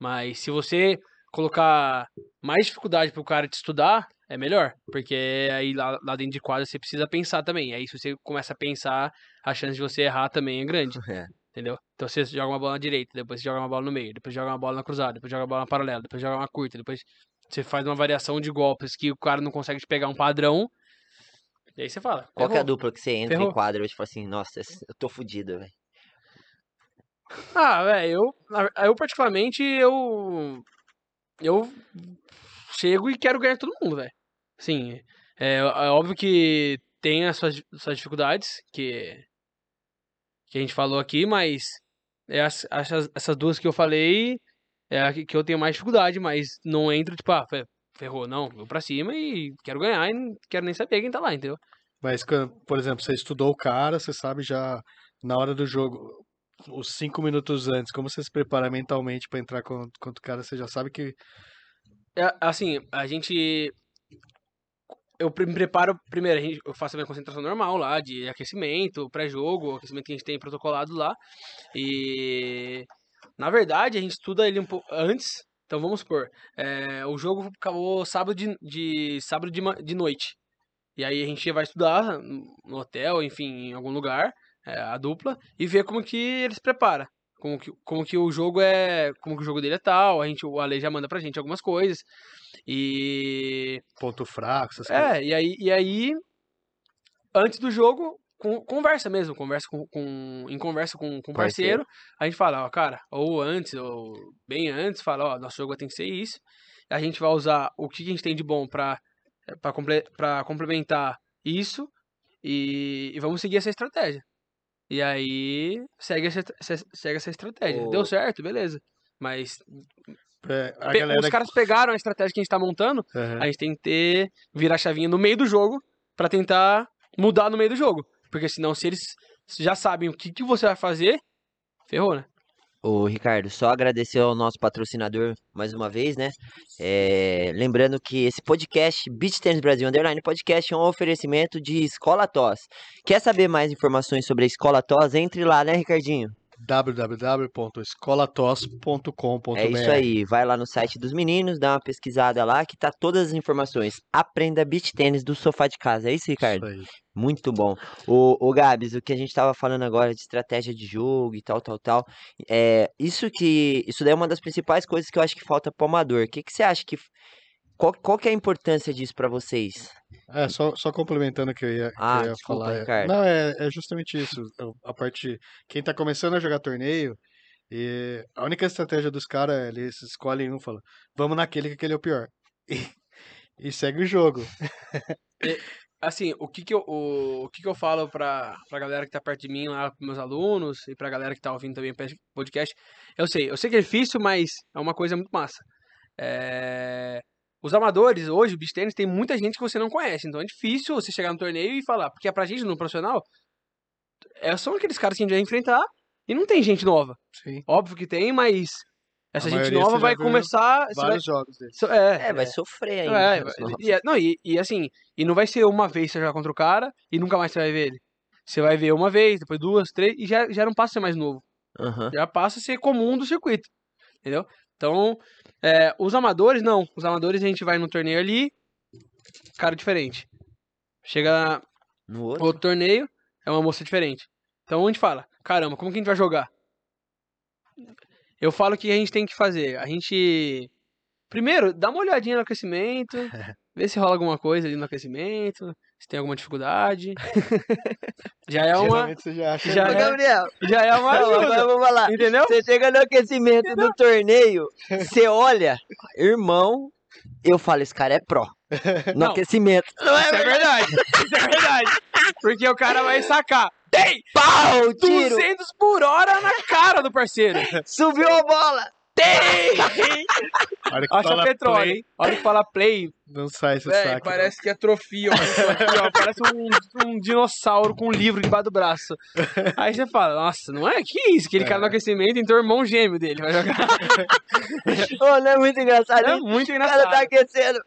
Mas se você colocar mais dificuldade pro cara te estudar, é melhor. Porque aí lá, lá dentro de quadra você precisa pensar também. Aí se você começa a pensar, a chance de você errar também é grande. [laughs] É. Entendeu? Então você joga uma bola na direita, depois você joga uma bola no meio, depois joga uma bola na cruzada, depois joga uma bola na paralela, depois joga uma curta, depois você faz uma variação de golpes que o cara não consegue te pegar um padrão. E aí você fala. Qual que é a dupla que você entra em quadra e fala assim, nossa, eu tô fudido, velho. Ah, velho, eu, eu particularmente, eu. Eu chego e quero ganhar todo mundo, velho. Sim, é, é óbvio que tem as suas, suas dificuldades, que, que a gente falou aqui, mas é as- essas, essas duas que eu falei é a que eu tenho mais dificuldade, mas não entro, tipo, ah, fe- ferrou, não, vou pra cima e quero ganhar e não quero nem saber quem tá lá, entendeu? Mas, por exemplo, você estudou o cara, você sabe já na hora do jogo, os cinco minutos antes, como você se prepara mentalmente pra entrar con- contra o cara, você já sabe que. É, assim, a gente. Eu me preparo primeiro, gente, eu faço a minha concentração normal lá, de aquecimento, pré-jogo, aquecimento que a gente tem protocolado lá. E. Na verdade, a gente estuda ele um pouco antes. Então vamos supor, é, o jogo acabou sábado de, de sábado de, de noite. E aí a gente vai estudar no hotel, enfim, em algum lugar, é, a dupla, e ver como que eles preparam. Como que, como que o jogo é. Como que o jogo dele é tal. A gente, o Ale já manda pra gente algumas coisas. E. Ponto fraco, essas coisas. É, e aí, e aí antes do jogo, con- conversa mesmo, conversa com, com- em conversa com, com o Parceiro. parceiro, a gente fala, ó, cara, ou antes, ou bem antes, fala, ó, nosso jogo tem que ser isso. A gente vai usar o que a gente tem de bom pra, pra, comple complementar isso e, e vamos seguir essa estratégia. E aí segue essa, se- segue essa estratégia. O- Deu certo, beleza. Mas É, galera. os caras pegaram a estratégia que a gente tá montando Aham. a gente tem que ter, virar a chavinha no meio do jogo pra tentar mudar no meio do jogo. Porque senão, se eles já sabem o que, que você vai fazer, ferrou, né? Ô, Ricardo, só agradecer ao nosso patrocinador mais uma vez, né? É, lembrando que esse podcast, Beach Tennis Brasil Underline Podcast, é um oferecimento de Escola TOS. Quer saber mais informações sobre a Escola TOS? Entre lá, né, Ricardinho? www.escolatos.com.br É isso aí, vai lá no site dos meninos, dá uma pesquisada lá que tá todas as informações. Aprenda beach tênis do sofá de casa. É isso, Ricardo? Isso aí. Muito bom. O, o Gabs, o que a gente tava falando agora de estratégia de jogo e tal, tal, tal. É, isso que. Isso daí é uma das principais coisas que eu acho que falta pro amador. O que, que você acha que. Qual, qual que é a importância disso pra vocês? É, só, só complementando o que eu ia, que eu Ah, ia desculpa, falar. é- Ricardo. Não, é, é justamente isso. A parte. de Quem tá começando a jogar torneio, e a única estratégia dos caras é eles escolhem um e falam, vamos naquele que aquele é o pior. [laughs] E, e segue o jogo. [laughs] Assim, o que que eu, o, o que que eu falo pra, pra galera que tá perto de mim lá, pros meus alunos, e pra galera que tá ouvindo também o podcast, eu sei, eu sei que é difícil, mas é uma coisa muito massa. É, Os amadores, hoje, o beach tennis, tem muita gente que você não conhece, então é difícil você chegar no torneio e falar, porque pra gente, no profissional, é, são aqueles caras que a gente vai enfrentar e não tem gente nova. Sim. Óbvio que tem, mas essa A gente nova vai começar... você vai- Vários jogos so- É, É, vai sofrer ainda. é, vai- senão- e, é- não, e, e assim, e não vai ser uma vez você jogar contra o cara e nunca mais você vai ver ele. Você vai ver uma vez, depois duas, três, e já, já não passa a ser mais novo. Aham. Já passa a ser comum do circuito. Entendeu? Então, é, os amadores, não. Os amadores a gente vai no torneio ali, cara diferente. Chega No outro. outro torneio, é uma moça diferente. Então a gente fala, caramba, como que a gente vai jogar? Eu falo que a gente tem que fazer. A gente. Primeiro, dá uma olhadinha no aquecimento, [laughs] vê se rola alguma coisa ali no aquecimento, se tem alguma dificuldade. [laughs] já é uma. Geralmente você já acha. já Ô, é- Gabriel, Já é uma não, agora eu ajuda. vou falar. Entendeu? Você chega no aquecimento do torneio, você [laughs] olha, irmão, eu falo, esse cara é pró. No Não. aquecimento. Não Isso é verdade. Isso é verdade. Porque o cara vai sacar. Tem! Pau, tiro, 200 por hora na cara do parceiro. subiu a bola. Tem! A hora que Acha fala petróleo, play, hein? A hora que fala play, não sai esse Véi, saque. parece que atrofia, [laughs] ó, aqui, ó, parece um, um dinossauro com um livro debaixo do braço. Aí você fala, nossa, não é? Que isso? Aquele cara no aquecimento, então o irmão gêmeo dele vai jogar. Ô, não é muito engraçado. É hein? muito o cara engraçado. tá aquecendo.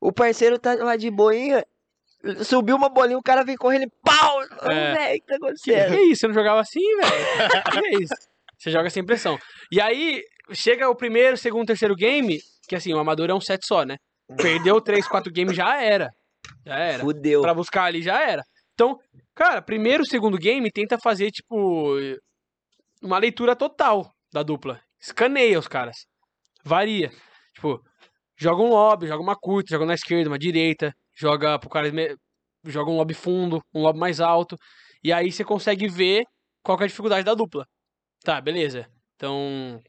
O parceiro tá lá de boinha. Subiu uma bolinha, o cara vem correndo e pau! É. o que tá Que, acontecendo? que isso? Você não jogava assim, velho? Que isso? Você joga sem pressão. E aí, chega o primeiro, segundo, terceiro game, que assim, o amador é um set só, né? Perdeu três, quatro games, já era. Já era. Fudeu. Pra buscar ali, já era. Então, cara, primeiro, segundo game, tenta fazer, tipo, uma leitura total da dupla. Escaneia os caras. Varia. Tipo, joga um lobby, joga uma curta, joga na esquerda, uma direita, joga pro cara. Joga um lobby fundo, um lobby mais alto. E aí você consegue ver qual que é a dificuldade da dupla. Tá, beleza. Então.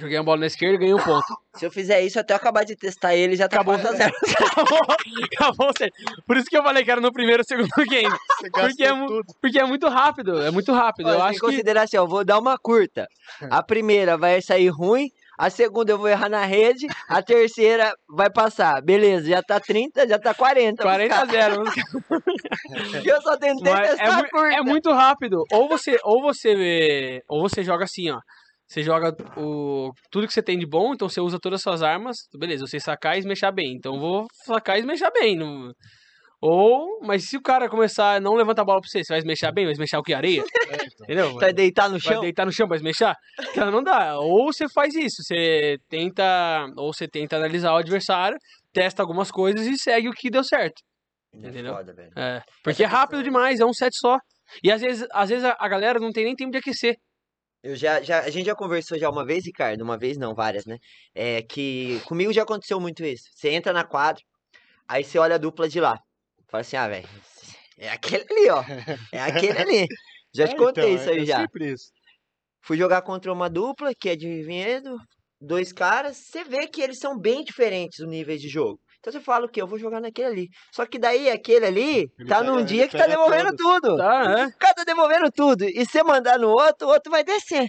Joguei a bola na esquerda e ganhei um ponto. [laughs] Se eu fizer isso, até eu acabar de testar ele, já tá Acabou. a zero. [laughs] acabou, acabou. certo. Por isso que eu falei que era no primeiro ou segundo [laughs] game. Você Porque é, porque é muito rápido, é muito rápido. Ó, eu acho que. considerar assim, ó, vou dar uma curta. A primeira vai sair ruim, a segunda eu vou errar na rede, a terceira vai passar. Beleza, já tá 30, já tá 40. 40 a 0. Eu só tentei Mas testar é, a mui- curta. é muito rápido. Ou você, ou você, ou você joga assim, ó. Você joga o tudo que você tem de bom, então você usa todas as suas armas. Beleza, você sacar e esmechar bem. Então eu vou sacar e esmechar bem. não- Ou, mas se o cara começar a não levantar a bola pra você, você vai esmechar bem? Vai esmechar o que? Areia? [laughs] É, então. Entendeu? Vai deitar no Vai chão? deitar no chão pra esmechar? Então não dá. Ou você faz isso, você tenta, ou você tenta analisar o adversário, testa algumas coisas e segue o que deu certo. Entendeu? Foda, velho. É, porque é rápido demais, é um set só. E às vezes, às vezes a, a galera não tem nem tempo de aquecer. Eu já, já, a gente já conversou já uma vez, Ricardo, uma vez não, várias, né? É que comigo já aconteceu muito isso. Você entra na quadra, aí você olha a dupla de lá. Fala assim, ah, velho, é aquele ali, ó. É aquele ali. [laughs] Já te É, contei então, isso aí é já. sempre isso. Fui jogar contra uma dupla que é de Vinhedo, dois caras, você vê que eles são bem diferentes os níveis de jogo. Então você fala o quê? Eu vou jogar naquele ali. Só que daí aquele ali Ele tá pega- num dia que tá devolvendo tudo. Tá, é. O cara tá devolvendo tudo. E você mandar no outro, o outro vai descer.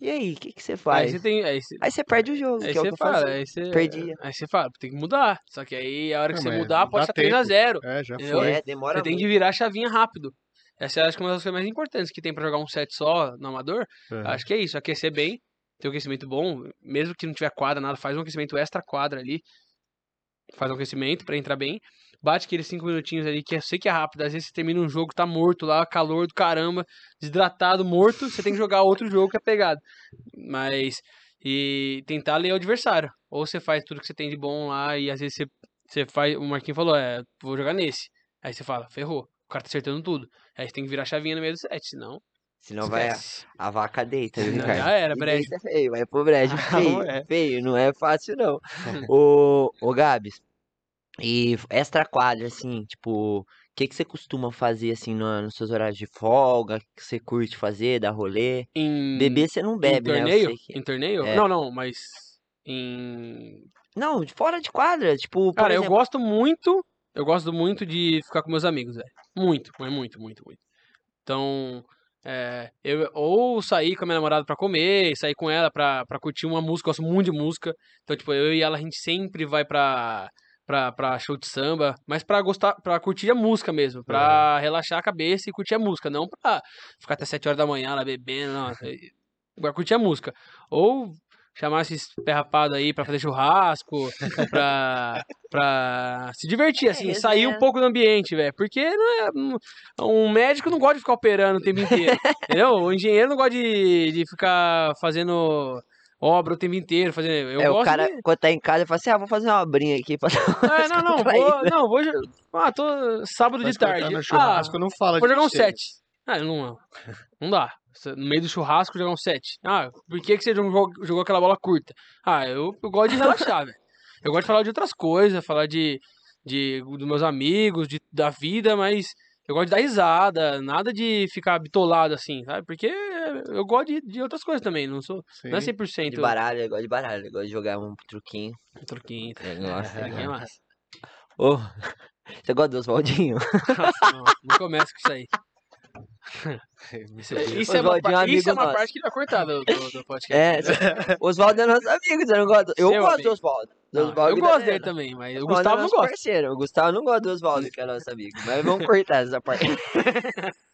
E aí, o que, que você Aí faz? você tem. Aí você, Aí você perde o jogo, aí que é o você que fala, faço. aí você. Perdi. Aí você fala, tem que mudar. Só que aí a hora que Não, você mudar, pode estar 3x0. É, já Entendeu? foi. É, demora Você tem muito. que virar a chavinha rápido. Essa é acho que uma das coisas mais importantes que tem pra jogar um set só no amador. É. Acho que é isso, aquecer bem, ter um aquecimento bom, mesmo que não tiver quadra, nada, faz um aquecimento extra quadra ali. Faz um aquecimento pra entrar bem. Bate aqueles cinco minutinhos ali, que eu sei que é rápido. Às vezes você termina um jogo, tá morto lá, calor do caramba, desidratado, morto, você tem que jogar outro jogo que é pegado. Mas. E tentar ler o adversário. Ou você faz tudo que você tem de bom lá e às vezes você, você faz. O Marquinhos falou, é, vou jogar nesse. Aí você fala, ferrou. O cara tá acertando tudo. Aí você tem que virar a chavinha no meio do set, senão. Senão vai a, esquece. a vaca deita, viu, já era, brejo. deita feio, vai pro brejo [laughs] feio, é. feio, não é fácil não. [laughs] ô, ô Gabs, e extra quadra, assim, tipo, o que que você costuma fazer, assim, no- nos seus horários de folga, que você curte fazer, dar rolê? Em, Beber você não bebe, em né? Eu torneio? que- Em torneio? É. Não, não, mas. Em. Não, fora de quadra, tipo, Cara, eu exemplo, gosto muito. Eu gosto muito de ficar com meus amigos, velho. Muito, mas muito, muito, muito. Então. É, eu ou sair com a minha namorada pra comer, sair com ela pra, pra curtir uma música, eu gosto muito de música. Então, tipo, eu e ela, a gente sempre vai pra, pra, pra show de samba, mas pra gostar, pra curtir a música mesmo, pra relaxar a cabeça e curtir a música, não pra ficar até 7 horas da manhã lá bebendo, não. [laughs] Pra curtir a música. Ou chamar esses pé rapado aí pra fazer churrasco, [laughs] pra, pra se divertir, assim, É, sair um pouco do ambiente, velho. Porque não é, um- médico não gosta de ficar operando o tempo inteiro, [laughs] entendeu? O engenheiro não gosta de, de ficar fazendo obra o tempo inteiro, fazendo... Eu é, o cara, de... quando tá em casa, fala assim, ah, vou fazer uma obrinha aqui pra É, não, não, vou, não, vou... Ah, tô sábado Mas de tarde. Ah, churrasco não fala Vou jogar um set. Ah, não, não dá. No meio do churrasco, jogar um set. Ah, por que, que você jogou, jogou aquela bola curta? Ah, eu, eu gosto de relaxar, [laughs] velho. Eu gosto de falar de outras coisas, falar de, de dos meus amigos, de, da vida, mas eu gosto de dar risada, nada de ficar bitolado assim, sabe? Porque eu gosto de, de outras coisas também, não sou. Sim. Não é 100% de baralho, eu gosto de baralho, eu gosto de jogar um truquinho. truquinho. Eu gosto, eu Truquinho é gosto. massa. Ô, [laughs] você gosta do Oswaldinho? Nossa, não, não começa com isso aí. [laughs] Isso, isso é uma, é isso é uma nosso. parte que vai cortar do, do, do podcast. É, [laughs] Oswaldo é nosso amigo, você não gosta? Eu Seu gosto do Oswaldo. Do Não, eu gosto dele também, mas o é Gustavo não gosta. parceiro. O Gustavo não gosta do Oswaldo, que é nosso amigo. Mas vamos cortar essa parte. [laughs]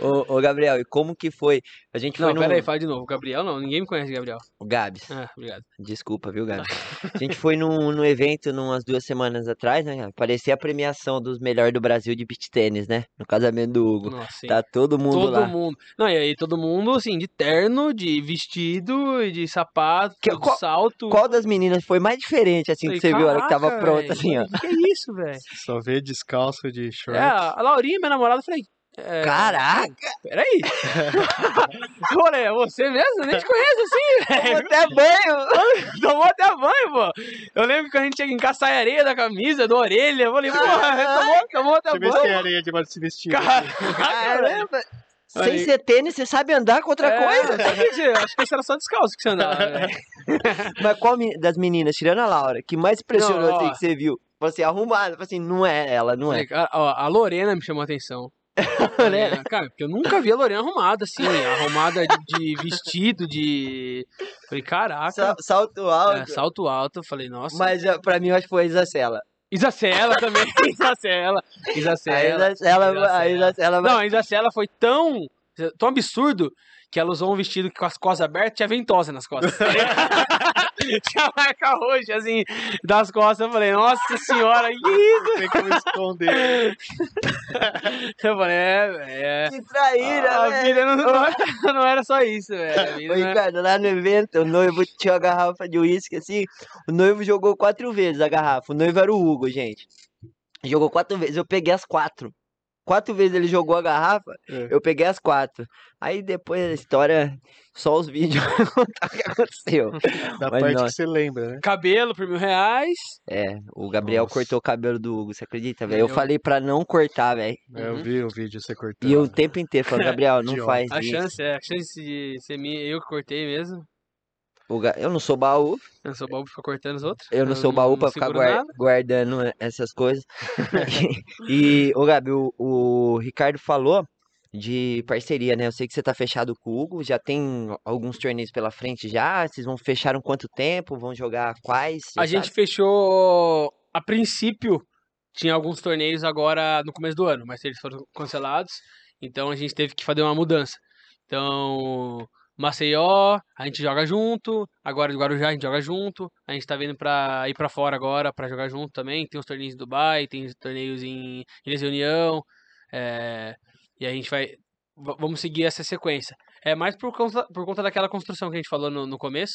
ô, ô, Gabriel, e como que foi? A gente foi Não, no... pera aí, fala de novo. O Gabriel não, ninguém me conhece, Gabriel. O Gabs. Ah, obrigado. Desculpa, viu, Gabi? [laughs] A gente foi num, num evento umas duas semanas atrás, né? Parecia a premiação dos melhores do Brasil de beach tênis, né? No casamento do Hugo. Nossa. Tá todo mundo todo lá. mundo. Não, e aí todo mundo, assim, de terno, de vestido, e de sapato, Que- de qual- salto. Qual das meninas foi mais diferente, assim, que você viu a hora que tava "Caraca, pronta, assim, ó? Que que é isso, velho? Só vê descalço de shorts. É, a Laurinha, minha namorada, eu falei. É, Caraca! Peraí. [laughs] falei, é você mesmo? Eu nem te conheço assim, [laughs] Tomou velho. até banho! [laughs] Tomou até banho, pô. Eu lembro que a gente chega em casa, sai areia da camisa, da orelha. Eu falei, porra, tomou, tomou até Deixa eu ver se tem banho. areia debaixo desse vestido. Cara, Caramba! Sem Aí- ser tênis, você sabe andar com outra É, coisa? eu Acho que esse era só descalço que você andava, velho. Mas qual das meninas, tirando a Laura, que mais impressionou Não, assim, que você viu? Falou assim, arrumada. Falei assim, não é ela, não é. Ó, a Lorena me chamou a atenção. Lorena? É, cara, porque eu nunca vi a Lorena arrumada assim, arrumada de, de vestido, de. Falei, caraca. Sa- Salto alto. É, salto alto. Falei, nossa. Mas eh, pra mim, eu acho que foi a Isacela. Isacela também. [laughs] Isacela. A Isacela. A Isacela. Não, a Isacela foi tão. tão absurdo que ela usou um vestido com as costas abertas tinha ventosa nas costas. [laughs] [laughs] tinha marca roxa, assim, das costas. Eu falei, nossa senhora, que isso? Tem como esconder. [laughs] Eu falei, é. é Que traíra, a velho. vida não, não, era- não era só isso, velho. A Ô, Ricardo, lá no evento, o noivo tinha uma garrafa de uísque assim. O noivo jogou quatro vezes a garrafa. O noivo era o Hugo, gente. Jogou quatro vezes. Eu peguei as quatro. Quatro vezes ele jogou a garrafa, É. eu peguei as quatro. Aí depois da história, só os vídeos [laughs] contar o que aconteceu. [laughs] Da Mas parte não. que você lembra, né? Cabelo por mil reais. É, o Gabriel Nossa. cortou o cabelo do Hugo, você acredita, velho? Eu Eu- falei pra não cortar, velho. É, Eu Uhum. vi o vídeo você cortando. E o tempo inteiro falando, [laughs] Gabriel, não faz A isso. chance, é, a chance de ser minha, eu que cortei mesmo. Ga- Eu não sou baú, Eu não sou baú pra ficar cortando os outros. eu não sou baú pra ficar seguro guar- nada. guardando essas coisas. [laughs] [laughs] e, ô Gabi, o, o Ricardo falou de parceria, né? Eu sei que você tá fechado com o Hugo, já tem alguns torneios pela frente já. Vocês vão fechar um quanto tempo? Vão jogar quais? A Você gente sabe? fechou a princípio tinha alguns torneios agora no começo do ano, mas eles foram cancelados, então a gente teve que fazer uma mudança. Então, Maceió, a gente joga junto, agora de Guarujá a gente joga junto, a gente tá vindo pra ir pra fora agora pra jogar junto também, tem os torneios em Dubai, tem os torneios em Ilhas de União, é, e a gente vai, v- vamos seguir essa sequência. É mais por conta, por conta daquela construção que a gente falou no, no começo,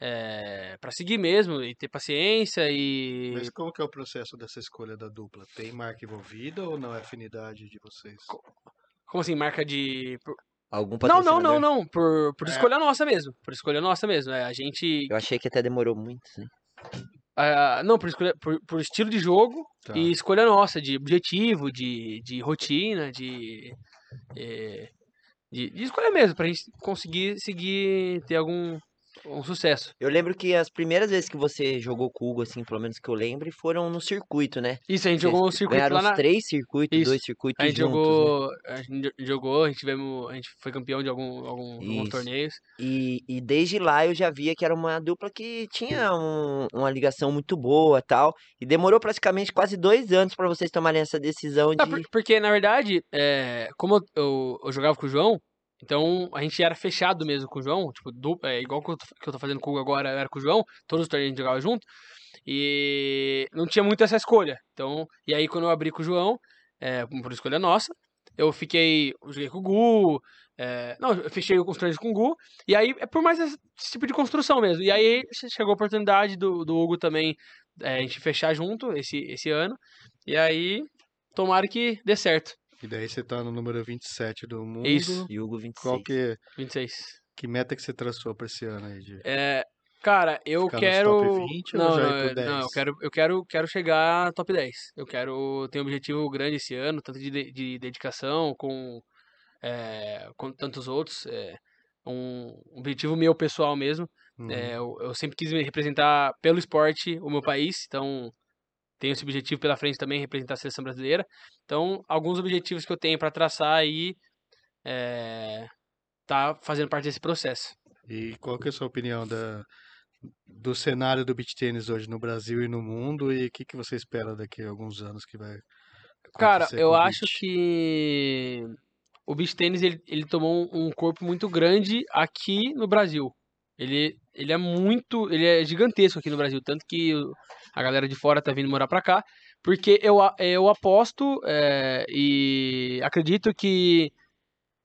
é, para seguir mesmo e ter paciência e... Mas como que é o processo dessa escolha da dupla? Tem marca envolvida ou não é afinidade de vocês? Como assim, marca de... Algum Não, não, não, não, por, por É. escolha nossa mesmo, por escolha nossa mesmo, é, a gente... Eu achei que até demorou muito, né? ah, não, por, escolha, por, por estilo de jogo Tá. e escolha nossa, de objetivo, de, de rotina, de, eh, de, de escolha mesmo, pra gente conseguir seguir, ter algum um sucesso. Eu lembro que as primeiras vezes que você jogou com o Hugo, assim, pelo menos que eu lembre, foram no circuito, né? Isso, a gente Vocês jogou um circuito Ganharam lá na... três circuitos, Isso. dois circuitos A gente juntos, né? jogou, a gente jogou, a gente tivemos, a gente foi campeão de algum, algum- alguns torneios. E, e desde lá eu já via que era uma dupla que tinha um- uma ligação muito boa tal. E demorou praticamente quase dois anos pra vocês tomarem essa decisão Ah, de. por- porque, na verdade, é, como eu, eu, eu jogava com o João, então a gente era fechado mesmo com o João, tipo, du- é, igual que eu, tô, que eu tô fazendo com o agora, era com o João, todos os torneios a gente jogava junto, e não tinha muito essa escolha. Então, e aí quando eu abri com o João, é, por escolha nossa, eu fiquei, eu joguei com o Gu, é, não, eu fechei os torneios com o Gu, e aí é por mais esse tipo de construção mesmo. E aí chegou a oportunidade do, do Hugo também, é, a gente fechar junto esse, esse ano, e aí tomara que dê certo. E daí você tá no número 27 do mundo. Isso. E Hugo 26. Qual que, 26. que meta que você traçou pra esse ano aí? É, cara, eu Ficar quero. top 20 ou não, não, eu- não, eu 10? quero, eu quero, quero chegar top 10. Eu quero ter um objetivo grande esse ano, tanto de, de- de dedicação com, é, com tantos outros. É, um objetivo meu pessoal mesmo. Uhum. É, eu, eu sempre quis me representar pelo esporte o meu país, então tenho esse objetivo pela frente também, representar a seleção brasileira. Então, alguns objetivos que eu tenho para traçar aí é, tá fazendo parte desse processo. E qual que é a sua opinião da, do cenário do beach tênis hoje no Brasil e no mundo? E o que, que você espera daqui a alguns anos que vai Cara, eu acho beach? que o beach tênis ele, ele tomou um corpo muito grande aqui no Brasil. Ele, ele é muito, ele é gigantesco aqui no Brasil, tanto que a galera de fora tá vindo morar pra cá, porque eu, eu aposto é, e acredito que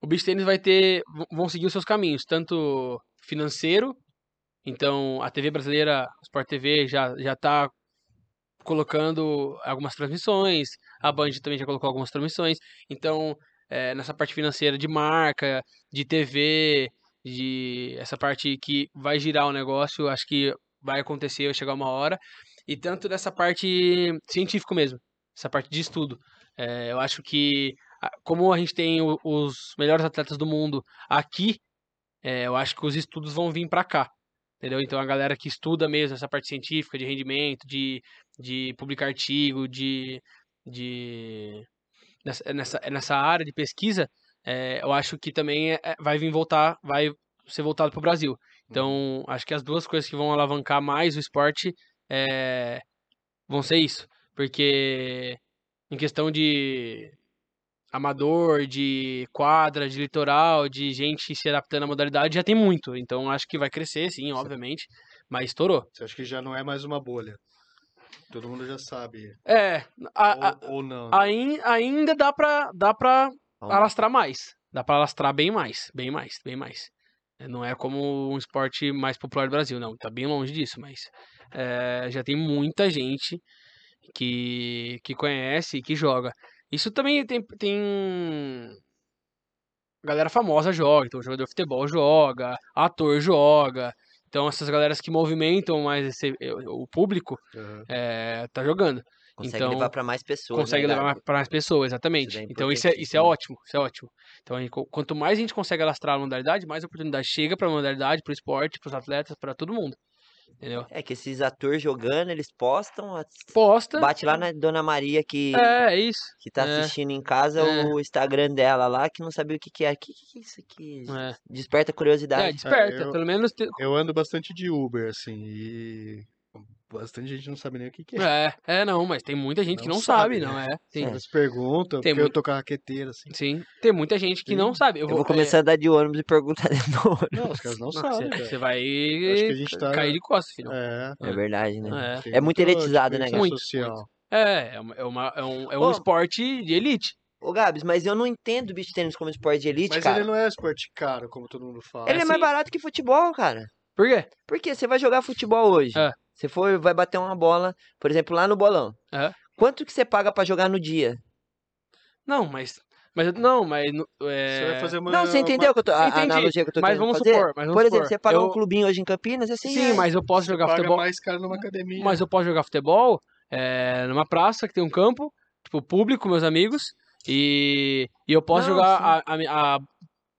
o beach tênis vai ter, vão seguir os seus caminhos, tanto financeiro, então a TV brasileira, Sport TV já já tá colocando algumas transmissões, a Band também já colocou algumas transmissões. Então, é, nessa parte financeira de marca, de TV, de essa parte que vai girar o negócio, acho que vai acontecer, vai chegar uma hora. E tanto nessa parte científica mesmo, essa parte de estudo. É, eu acho que, como a gente tem os melhores atletas do mundo aqui, é, eu acho que os estudos vão vir para cá. Entendeu? Então a galera que estuda mesmo essa parte científica, de rendimento, de, de publicar artigo, de, de nessa, nessa, nessa área de pesquisa, é, eu acho que também é- é- vai vir voltar, vai ser voltado para o Brasil. Então, acho que as duas coisas que vão alavancar mais o esporte é, vão ser isso. Porque em questão de amador, de quadra, de litoral, de gente se adaptando à modalidade, já tem muito. Então, acho que vai crescer, sim, obviamente. Mas estourou. Você acha que já não é mais uma bolha? Todo mundo já sabe. É, a- a- ou, ou não. Ain- ainda dá pra, dá pra alastrar mais. Dá pra alastrar bem mais, bem mais, bem mais. É, Não é como um esporte mais popular do Brasil, não. Tá bem longe disso, mas é, já tem muita gente que, que conhece e que joga. Isso também tem, tem... Galera famosa joga, então jogador de futebol joga, ator joga. Então essas galeras que movimentam mais esse- o público Aham. é, tá jogando. Consegue então, levar pra mais pessoas. consegue né, levar para mais pessoas, exatamente. Isso é então isso é, isso é ótimo, isso é ótimo. Então gente quanto mais a gente consegue alastrar a modalidade, mais oportunidade chega para a modalidade, para o esporte, para os atletas, para todo mundo. Entendeu? É que esses atores jogando, eles postam, Posta. bate lá na Dona Maria que, É, é isso. que tá é. assistindo em casa É. o Instagram dela lá, que não sabia o que que é. O que, que é isso aqui? É, Desperta é curiosidade. desperta, eu- pelo menos te- Eu ando bastante de Uber, assim, e bastante gente não sabe nem o que, que é. É, é, não, mas tem muita gente que Não não sabe, sabe, né? não é? Sim, Eles perguntam, Tem porque eu tô com a raqueteira, assim. sim. Tem muita gente que não sabe. Eu vou começar a dar de ônibus e perguntar de novo. Não, os caras não Você sabem, velho. você vai Acho que a gente tá- cair de costas, filho. É. É verdade, né? É. É muito elitizado, né, diferença Muito, social. É, é, uma, é, uma- é um, é um Ô. esporte de elite. Ô, Gabs, mas eu não entendo beach tênis como esporte de elite, Mas cara. ele não é esporte caro, como todo mundo fala. Ele é mais assim- barato que futebol, cara. Por quê? Porque você vai jogar futebol hoje. É. Você for, vai bater uma bola, por exemplo, lá no bolão. É. Quanto que você paga pra jogar no dia? Não, mas. Mas não, mas. no- Você É... vai fazer uma. não, você entendeu que eu tô, a, a Entendi, analogia que eu tô mas querendo vamos fazer? supor, mas vamos por exemplo, supor, você paga eu- um clubinho hoje em Campinas, assim, Sim, mas eu posso Você jogar paga futebol. mais caro numa academia. Mas eu posso jogar futebol é, numa praça que tem um campo, tipo, público, meus amigos. E, e eu posso Não, jogar a, a- a-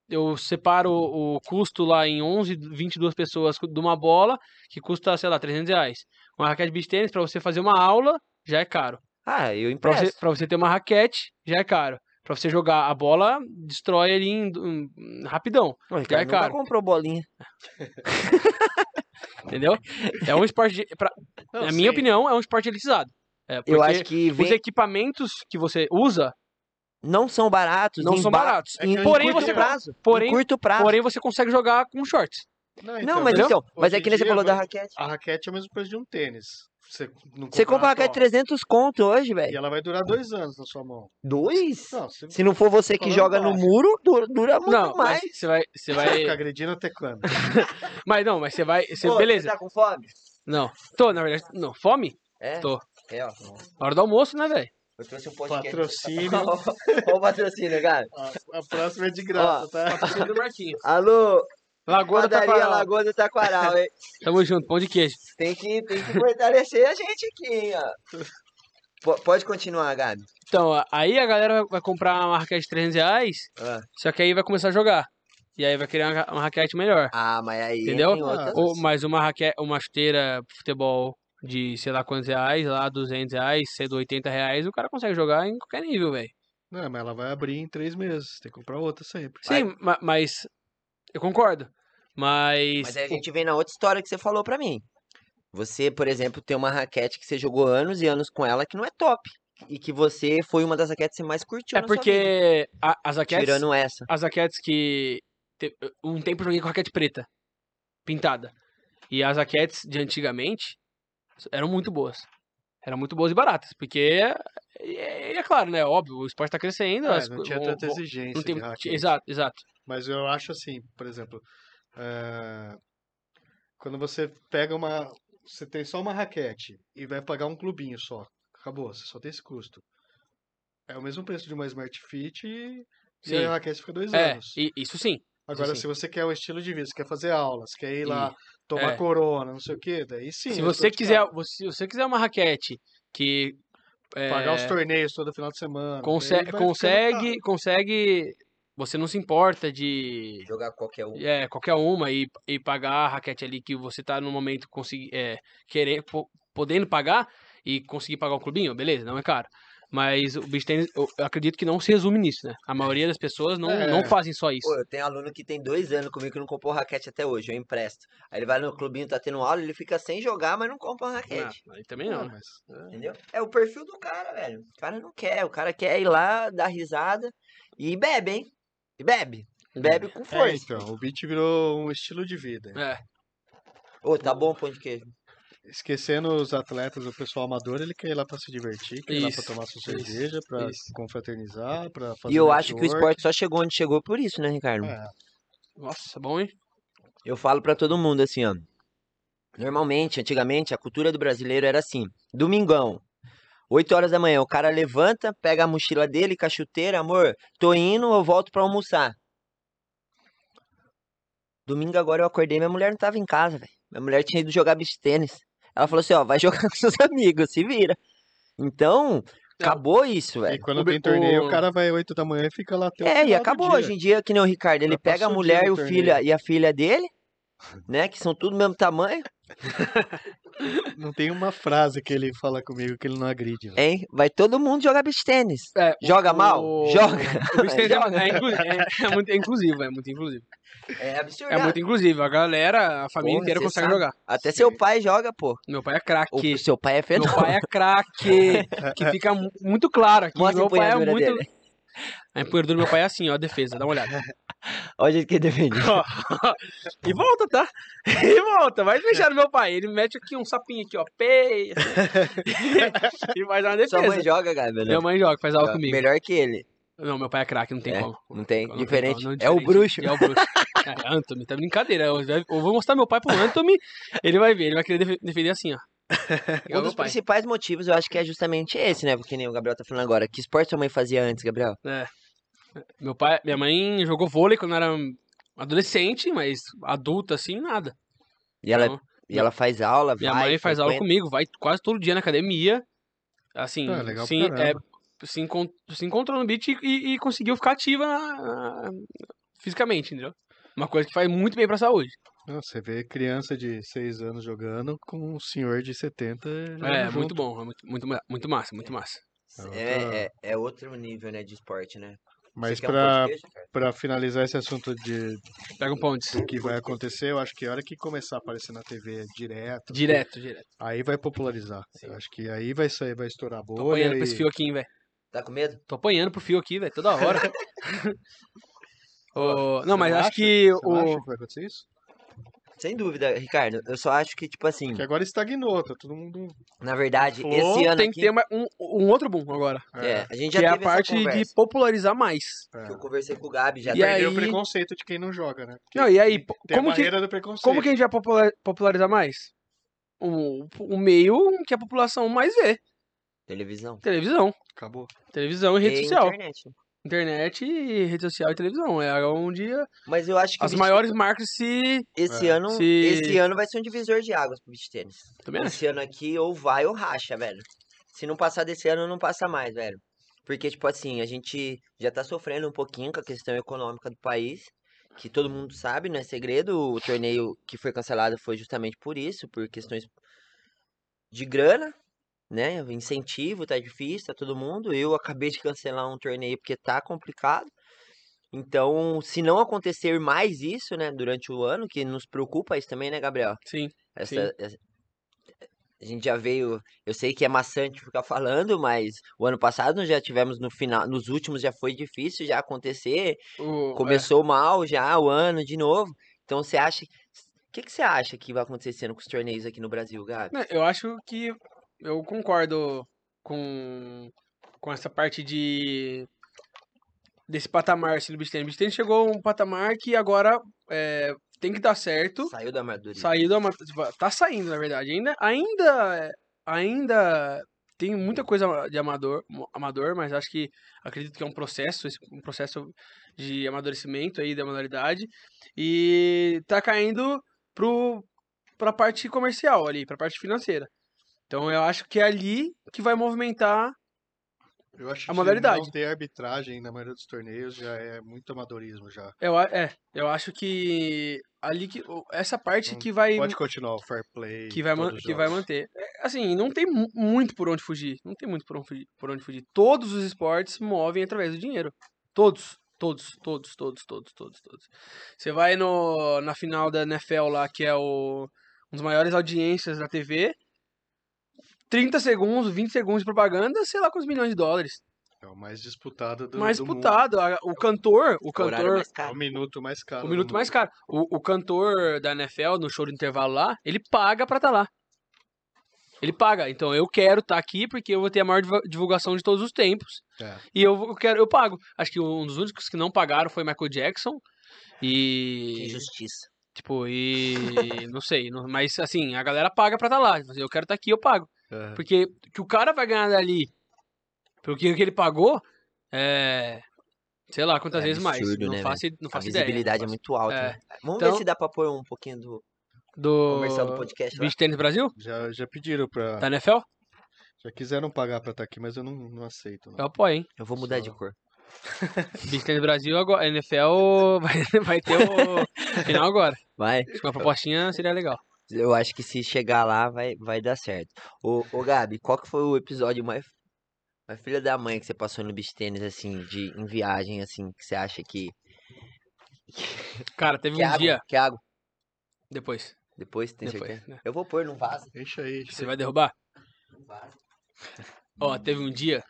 Eu separo o custo lá em 11, 22 pessoas de uma bola, que custa, sei lá, 300 reais. Uma raquete de beach tênis, pra você fazer uma aula, já é caro. Ah, eu Pra você, empresto. pra você ter uma raquete, já é caro. Pra você jogar a bola, destrói ali em, em- rapidão, O Ricardo é nunca caro. comprou bolinha. [laughs] entendeu? É um esporte, de, pra, na sim. minha opinião, é um esporte elitizado. É, Eu porque acho que os vem- equipamentos que você usa, não são baratos. Não em são ba- baratos. É em porém, curto você- prazo. porém- em curto prazo. porém você consegue jogar com shorts. Não, não, mas entendeu? então, mas é que nem você falou da raquete. A raquete é o mesmo preço de um tênis. Você, não Você compra uma raquete só. 300 conto hoje, E velho. ela vai durar dois anos na sua mão. Dois? Não, você Se não for você que joga no muro, dura, dura muito não, mais. mas você vai, você vai vai, ficar agredindo até quando? [laughs] mas não, mas você vai, você, Ô, beleza? Você tá com fome? Não, tô na verdade, não, fome. É? Tô. É, ó. Hora do almoço, né, velho? Eu trouxe um podcast. Patrocínio. [laughs] Olha o patrocínio, cara. A, a próxima é de graça, tá? Patrocínio do Marquinhos. Alô, Lagoa do padaria Taquaral. Lagoa do Taquaral, hein? [laughs] Tamo junto, pão de queijo. Tem que, tem que fortalecer a gente aqui, hein, ó. Po- Pode continuar, Gabi. Então, aí a galera vai comprar uma raquete de 300 reais, Ah. só que aí vai começar a jogar. E aí vai criar uma, uma raquete melhor. Ah, mas aí Entendeu? tem outras. Ou mais uma raquete, uma chuteira pro futebol de sei lá quantos reais, lá 200 reais, sendo 80 reais, o cara consegue jogar em qualquer nível, velho. Não, mas ela vai abrir em três meses. Tem que comprar outra sempre. Sim, ma- mas eu concordo. Mas, Mas aí a gente vem na outra história que você falou pra mim. Você, por exemplo, tem uma raquete que você jogou anos e anos com ela que não é top. E que você foi uma das raquetes que você mais curtiu é na sua vida. porque a- as raquetes, Tirando essa. as raquetes que te- um tempo eu joguei com raquete preta, pintada. E as raquetes de antigamente eram muito boas. Eram muito boas e baratas, porque é, é claro, né, óbvio, o esporte tá crescendo, É, as não tinha tanta exigência não tem, exato, exato. Mas eu acho assim, por exemplo, eh, quando você pega uma. Você tem só uma raquete e vai pagar um clubinho só. Acabou, você só tem esse custo. É o mesmo preço de uma Smart Fit e, e a raquete fica dois É, anos. e- isso sim. Agora, sim. se você quer o estilo de vida, você quer fazer aulas, quer ir lá E- tomar é. corona, não sei o quê, daí sim. se é você quiser, se você quiser uma raquete que Pagar os é, torneios todo final de semana. daí conse- vai ficando consegue, caro. consegue, você não se importa de Jogar qualquer um. é, qualquer uma e, e pagar a raquete ali que você tá no momento conseguir, é, querer, po- podendo pagar e conseguir pagar um clubinho, beleza, não é caro. Mas o beach tennis, eu acredito que não se resume nisso, né? A maioria das pessoas não, É. não fazem só isso. Pô, eu tenho aluno que tem dois anos comigo que não comprou raquete até hoje, eu empresto. Aí ele vai no clubinho, tá tendo aula, ele fica sem jogar, mas não compra uma Ah, raquete. aí também Não, não. mas, é. Entendeu? É o perfil do cara, velho. O cara não quer, o cara quer ir lá, dar risada e bebe, hein? E bebe. Bebe com É, força. então, o beat virou um estilo de vida. É, Ô, tá bom o pão de queijo. Esquecendo os atletas, o pessoal amador, ele quer ir lá pra se divertir, quer ir lá pra Isso, tomar sua cerveja, pra isso. confraternizar, pra fazer E eu acho que o network. esporte só chegou onde chegou por isso, né, Ricardo? É, nossa, bom, hein? Eu falo pra todo mundo assim, ó. Normalmente, antigamente, a cultura do brasileiro era assim: domingão, 8 horas da manhã, o cara levanta, pega a mochila dele com a chuteira, amor, tô indo, eu volto pra almoçar. Domingo agora eu acordei, minha mulher não tava em casa, velho. Minha mulher tinha ido jogar beach tênis. Ela falou assim, ó, vai [laughs] jogar com seus amigos, se vira. Então, acabou isso, E velho. quando O- tem torneio, o o- cara vai 8 da manhã e fica lá até o É, e acabou dia. hoje em dia, que nem o Ricardo, ele Já pega a mulher e o filho e a filha dele, né? Que são tudo do mesmo tamanho, Não tem uma frase que ele fala comigo que ele não agride. hein? Vai todo mundo jogar beach tênis. É, Joga o- mal? o- Joga. O beach tennis [laughs] é- é, inclu- é- é muito inclusivo, é muito inclusivo. É absurdo. É muito inclusivo. A galera, a família Porra, inteira consegue sabe. jogar. Até seu pai joga, pô. Meu pai é O craque. seu pai é Meu fenômeno. pai é craque. [laughs] Que fica mu- muito claro aqui. Mostra meu pai é muito. dele. A empunhadura do meu pai é assim, ó, a defesa, dá uma olhada. [laughs] Olha o jeito que ele defende. Ó, e volta, tá? [laughs] E volta, vai deixar no meu pai. Ele mete aqui um sapinho aqui, ó, pei. [laughs] e faz uma Sua defesa. mãe joga, Gabi, né? Minha mãe joga, faz aula comigo. Melhor que ele. Não, meu pai é craque, não tem É, como. Não tem? Não Diferente. como, não, É o diferente. bruxo. É o bruxo. É, Anthony, tá brincadeira. Eu, eu vou mostrar meu pai pro Anthony, ele vai ver, ele vai querer defe- defender assim, ó. Um dos principais motivos eu acho que é justamente esse, né? Porque nem o Gabriel tá falando agora. Que esporte sua mãe fazia antes, Gabriel? É. Meu pai, minha mãe jogou vôlei quando era adolescente, mas adulta assim, nada. E ela, Então, e ela faz aula, minha vai, mãe faz aula frequenta? comigo, vai quase todo dia na academia. Assim, Ah, legal sim, é, se, encon- se encontrou no beat e, e- e conseguiu ficar ativa na- na- fisicamente, entendeu? Uma coisa que faz muito bem pra saúde. Não, você vê criança de 6 anos jogando com um senhor de 70 jogando É, junto. muito bom, é muito, muito, muito massa, muito massa. É, é, é outro nível, né, de esporte, né? Mas quer um pra, pra finalizar esse assunto de Pega um pão de do que vai acontecer, eu acho que a hora que começar a aparecer na TV direto, direto, direto. aí vai popularizar. Eu acho que aí vai sair, vai estourar a Tô bolha. apanhando pra e- esse fio aqui, velho. Tá com medo? Tô apanhando pro fio aqui, velho, toda hora. [laughs] Ô, não, Você mas acho acha? que Você não acha o. que vai acontecer isso? Sem dúvida, Ricardo. Eu só acho que, tipo assim, Que agora estagnou, tá todo mundo. na verdade, esse ano tem aqui, que ter uma- um, um outro boom agora. é, a gente já Que é a parte de popularizar mais. é. Que eu conversei com o Gabi já. E tá- aí- o preconceito de quem não joga, né? Porque Não, e aí, como a que, barreira do preconceito. como que a gente vai popular- popularizar mais? O, o meio que a população mais vê. Televisão. Televisão. Acabou. Televisão e rede E social. internet. Internet e rede social e televisão. É onde Mas eu acho que as beach- maiores marcas se. esse É. ano, Se- esse ano vai ser um divisor de águas pro beach tênis. Também acho. Esse ano aqui ou vai ou racha, velho. Se não passar desse ano, não passa mais, velho. Porque, tipo assim, a gente já tá sofrendo um pouquinho com a questão econômica do país, que todo mundo sabe, não é segredo. O torneio que foi cancelado foi justamente por isso, por questões de grana, né? O incentivo tá difícil, tá todo mundo. Eu acabei de cancelar um torneio porque tá complicado. Então, se não acontecer mais isso, né, durante o ano, que nos preocupa isso também, né, Gabriel? Sim. Essa, essa- a gente já veio, eu sei que é maçante ficar falando, mas o ano passado nós já tivemos no final, nos últimos já foi difícil já acontecer, O, começou mal já o ano de novo. Então você acha, o que que você acha que vai acontecendo com os torneios aqui no Brasil, Gabi? Né, Eu acho que eu concordo com, com essa parte de desse patamar assim, do tennis. O tennis chegou a um patamar que agora é, tem que dar certo. Saiu do amadorismo. Saiu da ama- tipo, tá saindo, na verdade. Ainda ainda ainda tem muita coisa de amador, amador, mas acho que acredito que é um processo, um processo de amadurecimento aí da modalidade e tá caindo pro pra parte comercial ali, pra parte financeira. Então eu acho que é ali que vai movimentar Eu acho A que modalidade. não ter arbitragem na maioria dos torneios já é muito amadorismo já. eu, é, eu acho que ali que essa parte Não que vai Pode continuar o fair play. que vai, que vai manter. Assim, não tem mu- muito por onde fugir. Não tem muito por onde fugir, por onde fugir. Todos os esportes movem através do dinheiro. Todos. Todos, todos, todos, todos, todos, todos. Você vai no, na final da NFL lá, que é o, um dos maiores audiências da TV. 30 segundos, 20 segundos de propaganda, sei lá quantos milhões de dólares. É o mais disputado do, mais do mundo. disputado. A- O cantor, o O horário cantor, mais É caro. o minuto mais caro. o minuto mundo. mais caro. O, o cantor da NFL, no show de intervalo lá, ele paga pra estar lá. Ele paga. Então eu quero estar aqui porque eu vou ter a maior divulgação de todos os tempos. É. E eu, quero, eu pago. Acho que um dos únicos que não pagaram foi Michael Jackson. Que E. injustiça. Tipo, e. [laughs] Não sei. mas assim, a galera paga pra estar lá. Tipo assim, Eu quero estar aqui, eu pago. É. Porque que o cara vai ganhar dali, pelo que que ele pagou, é. Sei lá quantas É vezes mais. absurdo, Não né, faço, não A faço ideia. visibilidade é muito alta. É. né? Vamos Então- ver se dá pra pôr um pouquinho do Do. comercial do podcast. Beach Tennis Brasil? Já, já pediram pra. Da NFL? Já quiseram pagar pra estar aqui, mas eu não, não aceito. não. Eu apoio, hein? Eu vou mudar de Só- cor. [laughs] Beach Tennis Brasil agora. NFL [laughs] vai, vai ter o final agora. Vai. Acho que uma propostinha seria legal. Eu acho que se chegar lá vai, vai dar certo. Ô, ô Gabi, qual que foi o episódio mais, mais filha da mãe que você passou no beach tênis, assim, de, em viagem, assim, que você acha que... Cara, teve Que um água? dia. Que água? Depois. Depois, tem Depois. certeza? né? Eu vou pôr, não vaza. Deixa aí. Deixa Você aí. vai derrubar? Não vaza. Ó, teve um dia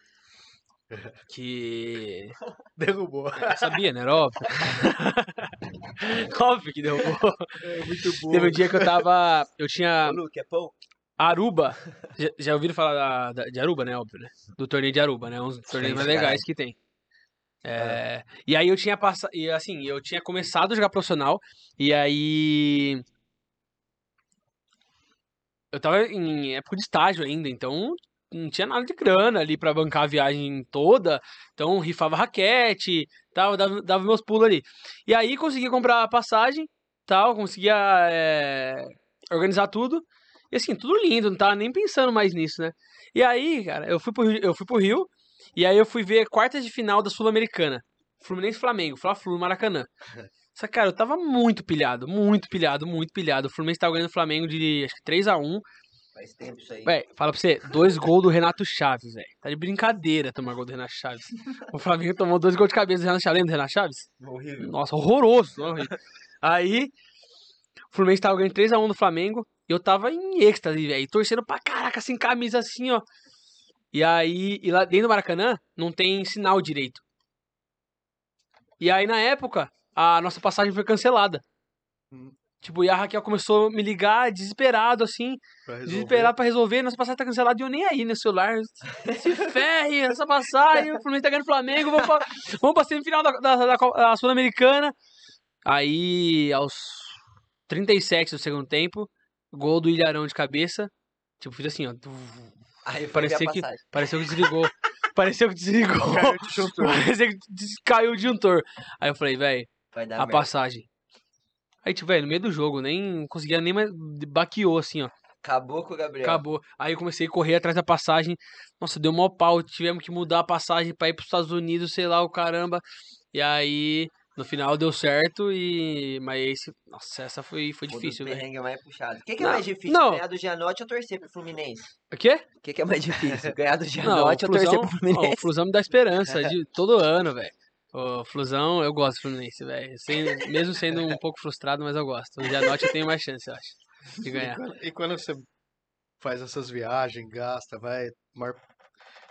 que. [laughs] Derrubou. Eu sabia, né? Era óbvio. [laughs] óbvio que derrubou. É muito bom. Teve um dia que eu tava. Eu tinha Ô, Luke, é pão? Aruba. Já, já ouviram falar da- da- de Aruba, né? Óbvio, né? Do torneio de Aruba, né? Um dos torneios mais legais que tem. É, E aí eu tinha passado. E assim, eu tinha começado a jogar profissional. E aí. Eu tava em época de estágio ainda, então não tinha nada de grana ali pra bancar a viagem toda. Então rifava raquete, tal, dava, dava meus pulos ali. E aí consegui comprar a passagem, tal, conseguia é, organizar tudo. E assim, tudo lindo, não tava nem pensando mais nisso, né? E aí, cara, eu fui pro, Rio- eu fui pro Rio, e aí eu fui ver quartas de final da Sul-Americana. Fluminense Flamengo, Fla-Flu, Maracanã. [laughs] Só cara, eu tava muito pilhado, muito pilhado, muito pilhado. O Fluminense tava ganhando o Flamengo de, acho que 3x1. Faz tempo isso aí. Véi, fala pra você, dois gols do Renato Chaves, velho. Tá de brincadeira tomar gol do Renato Chaves. O Flamengo tomou dois gols de cabeça do Renato Chaves. Lembra do Renato Chaves? Horrível. Nossa, horroroso. horrível. Aí, o Fluminense tava ganhando 3x1 do Flamengo. E eu tava em êxtase, velho. Torcendo pra caraca, sem camisa assim, ó. E aí, e lá dentro do Maracanã, não tem sinal direito. E aí, na época, a nossa passagem foi cancelada. Tipo, e a Raquel começou a me ligar, desesperado, assim. Pra. Desesperado pra resolver, nossa passagem tá cancelada e eu nem aí no celular. Se ferre, essa passagem, o Fluminense tá ganhando o Flamengo, vamos pra, vamos pra semifinal da, da, da, da Sul-Americana. Aí, aos 37 do segundo tempo, gol do Ilharão de cabeça. Tipo, fiz assim, ó. Aí foi Parecia que-. Pareceu que desligou. Pareceu que desligou. Caiu disjuntor. Pareceu que caiu o disjuntor. Aí eu falei, velho, a merda. passagem. Aí, tipo, velho, no meio do jogo, nem conseguia nem mais. Baqueou, assim, ó. Acabou com o Gabriel. Acabou. Aí eu comecei a correr atrás da passagem. Nossa, deu mó pau. Tivemos que mudar a passagem pra ir pros Estados Unidos, sei lá, o caramba. E aí, no final deu certo e. Mas esse. Nossa, essa foi, foi O difícil, velho. perrengue é mais puxado. O que, que é Não, mais difícil? não. Ganhar do Gianotti ou torcer pro Fluminense? O quê? O que, que é mais difícil? Ganhar do Não, o Gianotti ou torcer pro ó, o Fluminense? Flusão me dá esperança [laughs] de todo ano, velho. O Flusão, eu gosto do Fluminense, velho. Mesmo sendo um pouco frustrado, mas eu gosto. O Gianotti eu tenho mais chance, eu acho, de E ganhar. quando, e quando você faz essas viagens, gasta, vai, mar-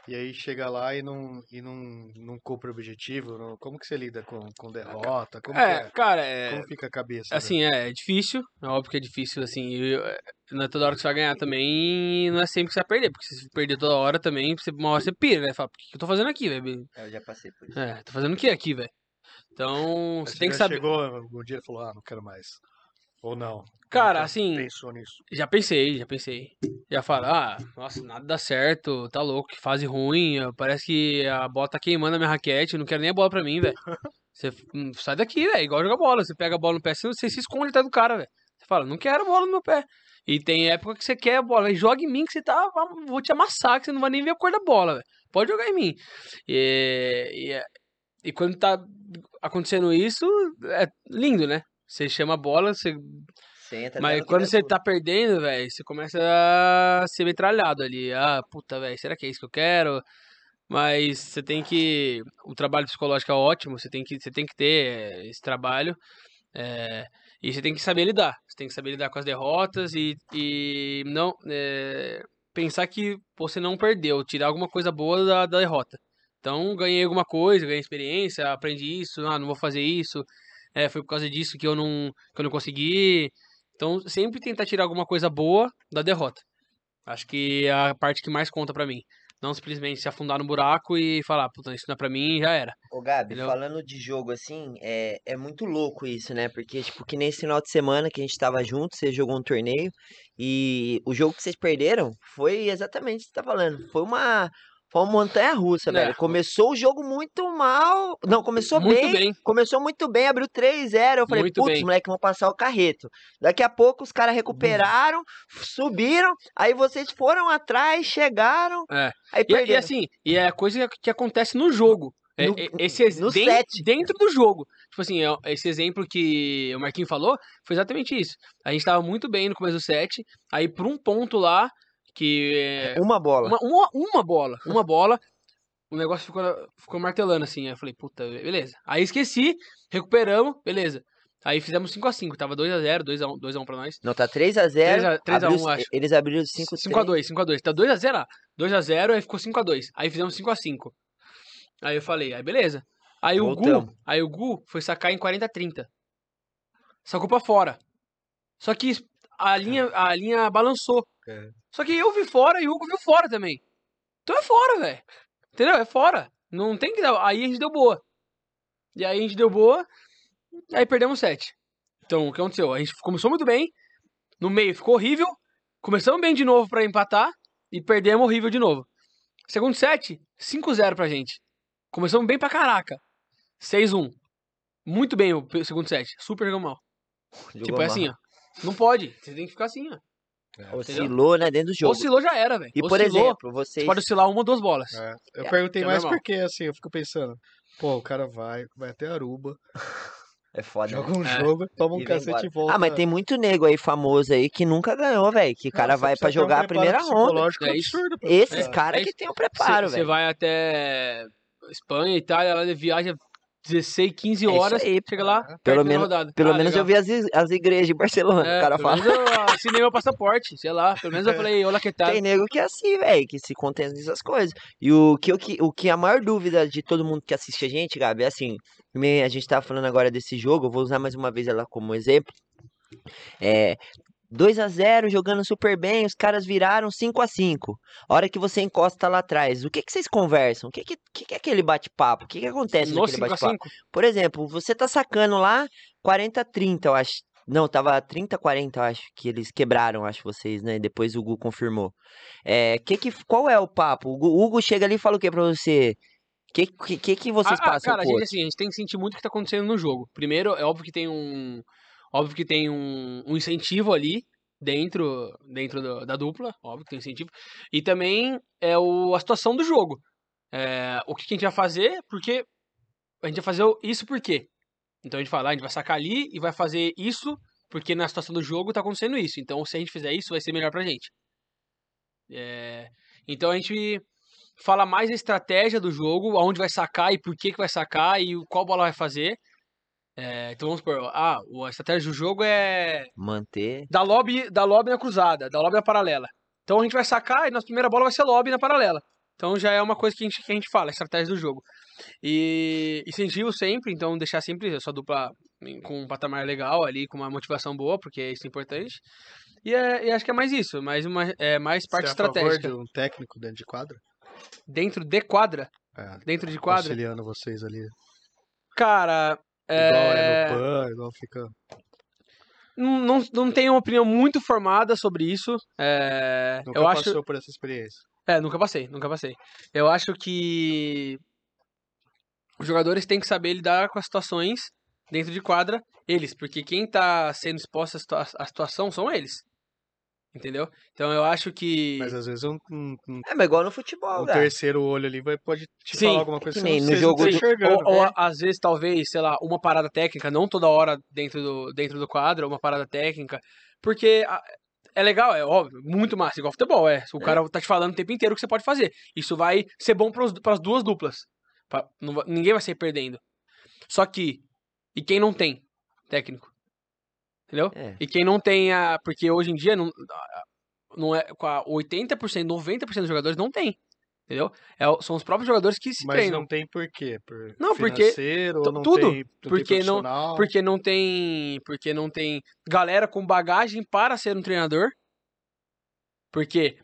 e aí chega lá e não, e não, não cumpre o objetivo, não- como que você lida com, com derrota? Como, que É, é? cara, é. como fica a cabeça? Assim, é, é difícil, é óbvio que é difícil, assim, eu- é, não é toda hora que você vai ganhar também, não é sempre que você vai perder, porque se você perder toda hora também, você, uma hora você pira, né? Fala, o que que eu tô fazendo aqui, velho? É, Eu já passei por isso. É, tô fazendo o que aqui, velho? Então, Mas você tem que saber. chegou algum dia e falou, ah, não quero mais. Ou não. Cara, Nunca assim- Pensou nisso. Já pensei, já pensei. Já falo, ah, nossa, nada dá certo, tá louco, que fase ruim, parece que a bola tá queimando a minha raquete, não quero nem a bola pra mim, velho. [laughs] Você hum, sai daqui, velho, igual jogar bola, você pega a bola no pé, você, se esconde atrás do cara, velho. Você fala, não quero a bola no meu pé. E tem época que você quer a bola, joga em mim que você tá, vou te amassar, que você não vai nem ver a cor da bola, velho. Pode jogar em mim. E, e, e quando tá acontecendo isso, é lindo, né? Você chama a bola, você Senta, mas quando você tá perdendo, velho, você começa a ser metralhado ali. Ah, puta, velho, será que é isso que eu quero? Mas você tem que. O trabalho psicológico é ótimo, você tem que, você tem que ter eh, esse trabalho. eh, e você tem que saber lidar. Você tem que saber lidar com as derrotas e, e não. eh, pensar que você não perdeu, tirar alguma coisa boa da, da derrota. Então, ganhei alguma coisa, ganhei experiência, aprendi isso, ah, não vou fazer isso. eh, foi por causa disso que eu não, que eu não consegui. Então, sempre tentar tirar alguma coisa boa da derrota. Acho que é a parte que mais conta pra mim. Não simplesmente se afundar no buraco e falar, puta, isso não é pra mim, já era. Ô, Gabi, Entendeu? falando de jogo assim, é, é muito louco isso, né? Porque, tipo, que nesse final de semana que a gente tava junto, você jogou um torneio e o jogo que vocês perderam foi exatamente o que você tá falando. Foi uma, foi uma montanha russa, É. velho. Começou o jogo muito mal. Não, começou Muito bem, bem. Começou muito bem, abriu 3-0. Eu falei, putz, moleque, vão passar o carreto. Daqui a pouco os caras recuperaram, subiram, aí vocês foram atrás, chegaram, É. aí E, e perderam. assim, e é coisa que, acontece no jogo. É, No- é, esse no den- set. dentro do jogo. Tipo assim, é- esse exemplo que o Marquinhos falou foi exatamente isso. A gente tava muito bem no começo do set, aí por um ponto lá, que é, Uma bola. uma, uma, uma bola, uma bola, o negócio ficou, ficou martelando assim. Aí eu falei, puta, beleza. Aí esqueci, recuperamos, beleza. Aí fizemos 5x5, tava 2x0, 2x1 2x1 pra nós. Não, tá 3x0. 3 a 1, acho. Eles abriram 5 5x2, 5x2. Tá 2x0 lá. 2x0, aí ficou 5x2. Aí fizemos 5x5. Aí eu falei, aí beleza. Aí o Gu, Voltamos. aí o Gu foi sacar em 40-30. Sacou pra fora. Só que a linha, a linha balançou. É. Só que eu vi fora e o Hugo viu fora também. Então é fora, velho. Entendeu? É fora. Não tem que dar. Aí a gente deu boa. E aí a gente deu boa. Aí perdemos 7. Então o que aconteceu? A gente começou muito bem. No meio ficou horrível. Começamos bem de novo pra empatar. E perdemos horrível de novo. Segundo set, 5-0 pra gente. Começamos bem pra caraca. 6-1. Muito bem o segundo set. Super jogou mal. tipo, é assim, ó. Não pode. Você tem que ficar assim, ó. Oscilou, né, dentro do jogo. Oscilou já era, velho. E por Oscilou, exemplo, Você vocês... pode oscilar uma ou duas bolas. É, eu É, perguntei que é mais normal. porque, assim, eu fico pensando, pô, o cara vai, vai até Aruba, É foda. joga né? um É. jogo, toma um E cacete e volta. Ah, mas tem muito nego aí famoso aí que nunca ganhou, velho. Que o cara você vai pra ter um jogar a primeira ronda. É isso. absurdo Esses você. caras é que tem o preparo, Você velho. vai até Espanha, Itália, ela viaja 16, 15 É horas, aí, chega lá, Pelo menos-. Pelo Ah, menos legal. eu vi as, as igrejas de Barcelona. É, o cara pelo fala. menos eu assinei meu passaporte, sei lá. Pelo menos eu falei, olá, que tal? Tem nego que é assim, velho, que se contenta dessas coisas. E o que, o, que, o que a maior dúvida de todo mundo que assiste a gente, Gabi, é assim, a gente tava falando agora desse jogo, eu vou usar mais uma vez ela como exemplo. É 2 a 0 jogando super bem, os caras viraram 5 a 5 A hora que você encosta lá atrás, o que que vocês conversam? O que que, que, que é aquele bate-papo? O que que acontece No naquele 5 a bate-papo? 5 Por exemplo, você tá sacando lá 40 a 30, eu acho. Não, tava 30 a 40, eu acho, que eles quebraram, acho, vocês, né? Depois o Hugo confirmou. É, que que, qual é o papo? O Hugo, o chega ali e fala o que pra você? Que que, que, que vocês Ah, ah, passam cara, a gente, assim, a gente tem que sentir muito o que tá acontecendo no jogo. Primeiro, é óbvio que tem um. Óbvio que tem um, um incentivo ali dentro, dentro do- da dupla. Óbvio que tem incentivo. E também é o, a situação do jogo. É, o que, que a gente vai fazer, porque. A gente vai fazer isso por quê? Então a gente fala, ah, a gente vai sacar ali e vai fazer isso porque na situação do jogo tá acontecendo isso. Então se a gente fizer isso, vai ser melhor pra gente. É, então a gente fala mais a estratégia do jogo, aonde vai sacar e por que, que vai sacar e qual bola vai fazer. É, então vamos supor, ah, a estratégia do jogo é Manter. dar lobby, dar lobby na cruzada, dar lobby na paralela. Então a gente vai sacar e nossa primeira bola vai ser lobby na paralela. Então já é uma coisa que a gente, que a gente fala, a estratégia do jogo. E incentivo sempre, então deixar sempre a sua dupla com um patamar legal ali, com uma motivação boa, porque isso é importante. E, é, e acho que é mais isso, mais, uma, é mais parte Você é a favor estratégica. de um técnico dentro de quadra? Dentro de quadra, É, dentro de quadra, auxiliando vocês ali. cara, Igual é é, no PAN, igual fica... não, não, não tenho uma opinião muito formada sobre isso. É, Nunca eu acho, passou por essa experiência. É, nunca passei, nunca passei. Eu acho que os jogadores têm que saber lidar com as situações dentro de quadra, eles, porque quem tá sendo exposto à situação são eles. Entendeu? Então eu acho que. Mas às vezes um, um- um- É, mas igual no futebol, um cara. terceiro olho ali vai, pode te Sim, falar alguma que coisa que nem você no não jogo do- enxergando. Ou, ou né? às vezes, talvez, sei lá, uma parada técnica, não toda hora dentro do, dentro do quadro, uma parada técnica. Porque a- é legal, é óbvio, muito massa, igual futebol, é. O cara tá te falando o tempo inteiro o que você pode fazer. Isso vai ser bom para as duas duplas. Pra- não vai- ninguém vai sair perdendo. Só que, e quem não tem técnico? Entendeu? É. E quem não tem a. Porque hoje em dia, não, não é, com a 80%, 90% dos jogadores não tem. Entendeu? É são os próprios jogadores que se Mas treinam. não tem por quê? Por Não, porque- ou não tudo. tem, não Porque tem não-? Porque não tem. Porque não tem galera com bagagem para ser um treinador. Porque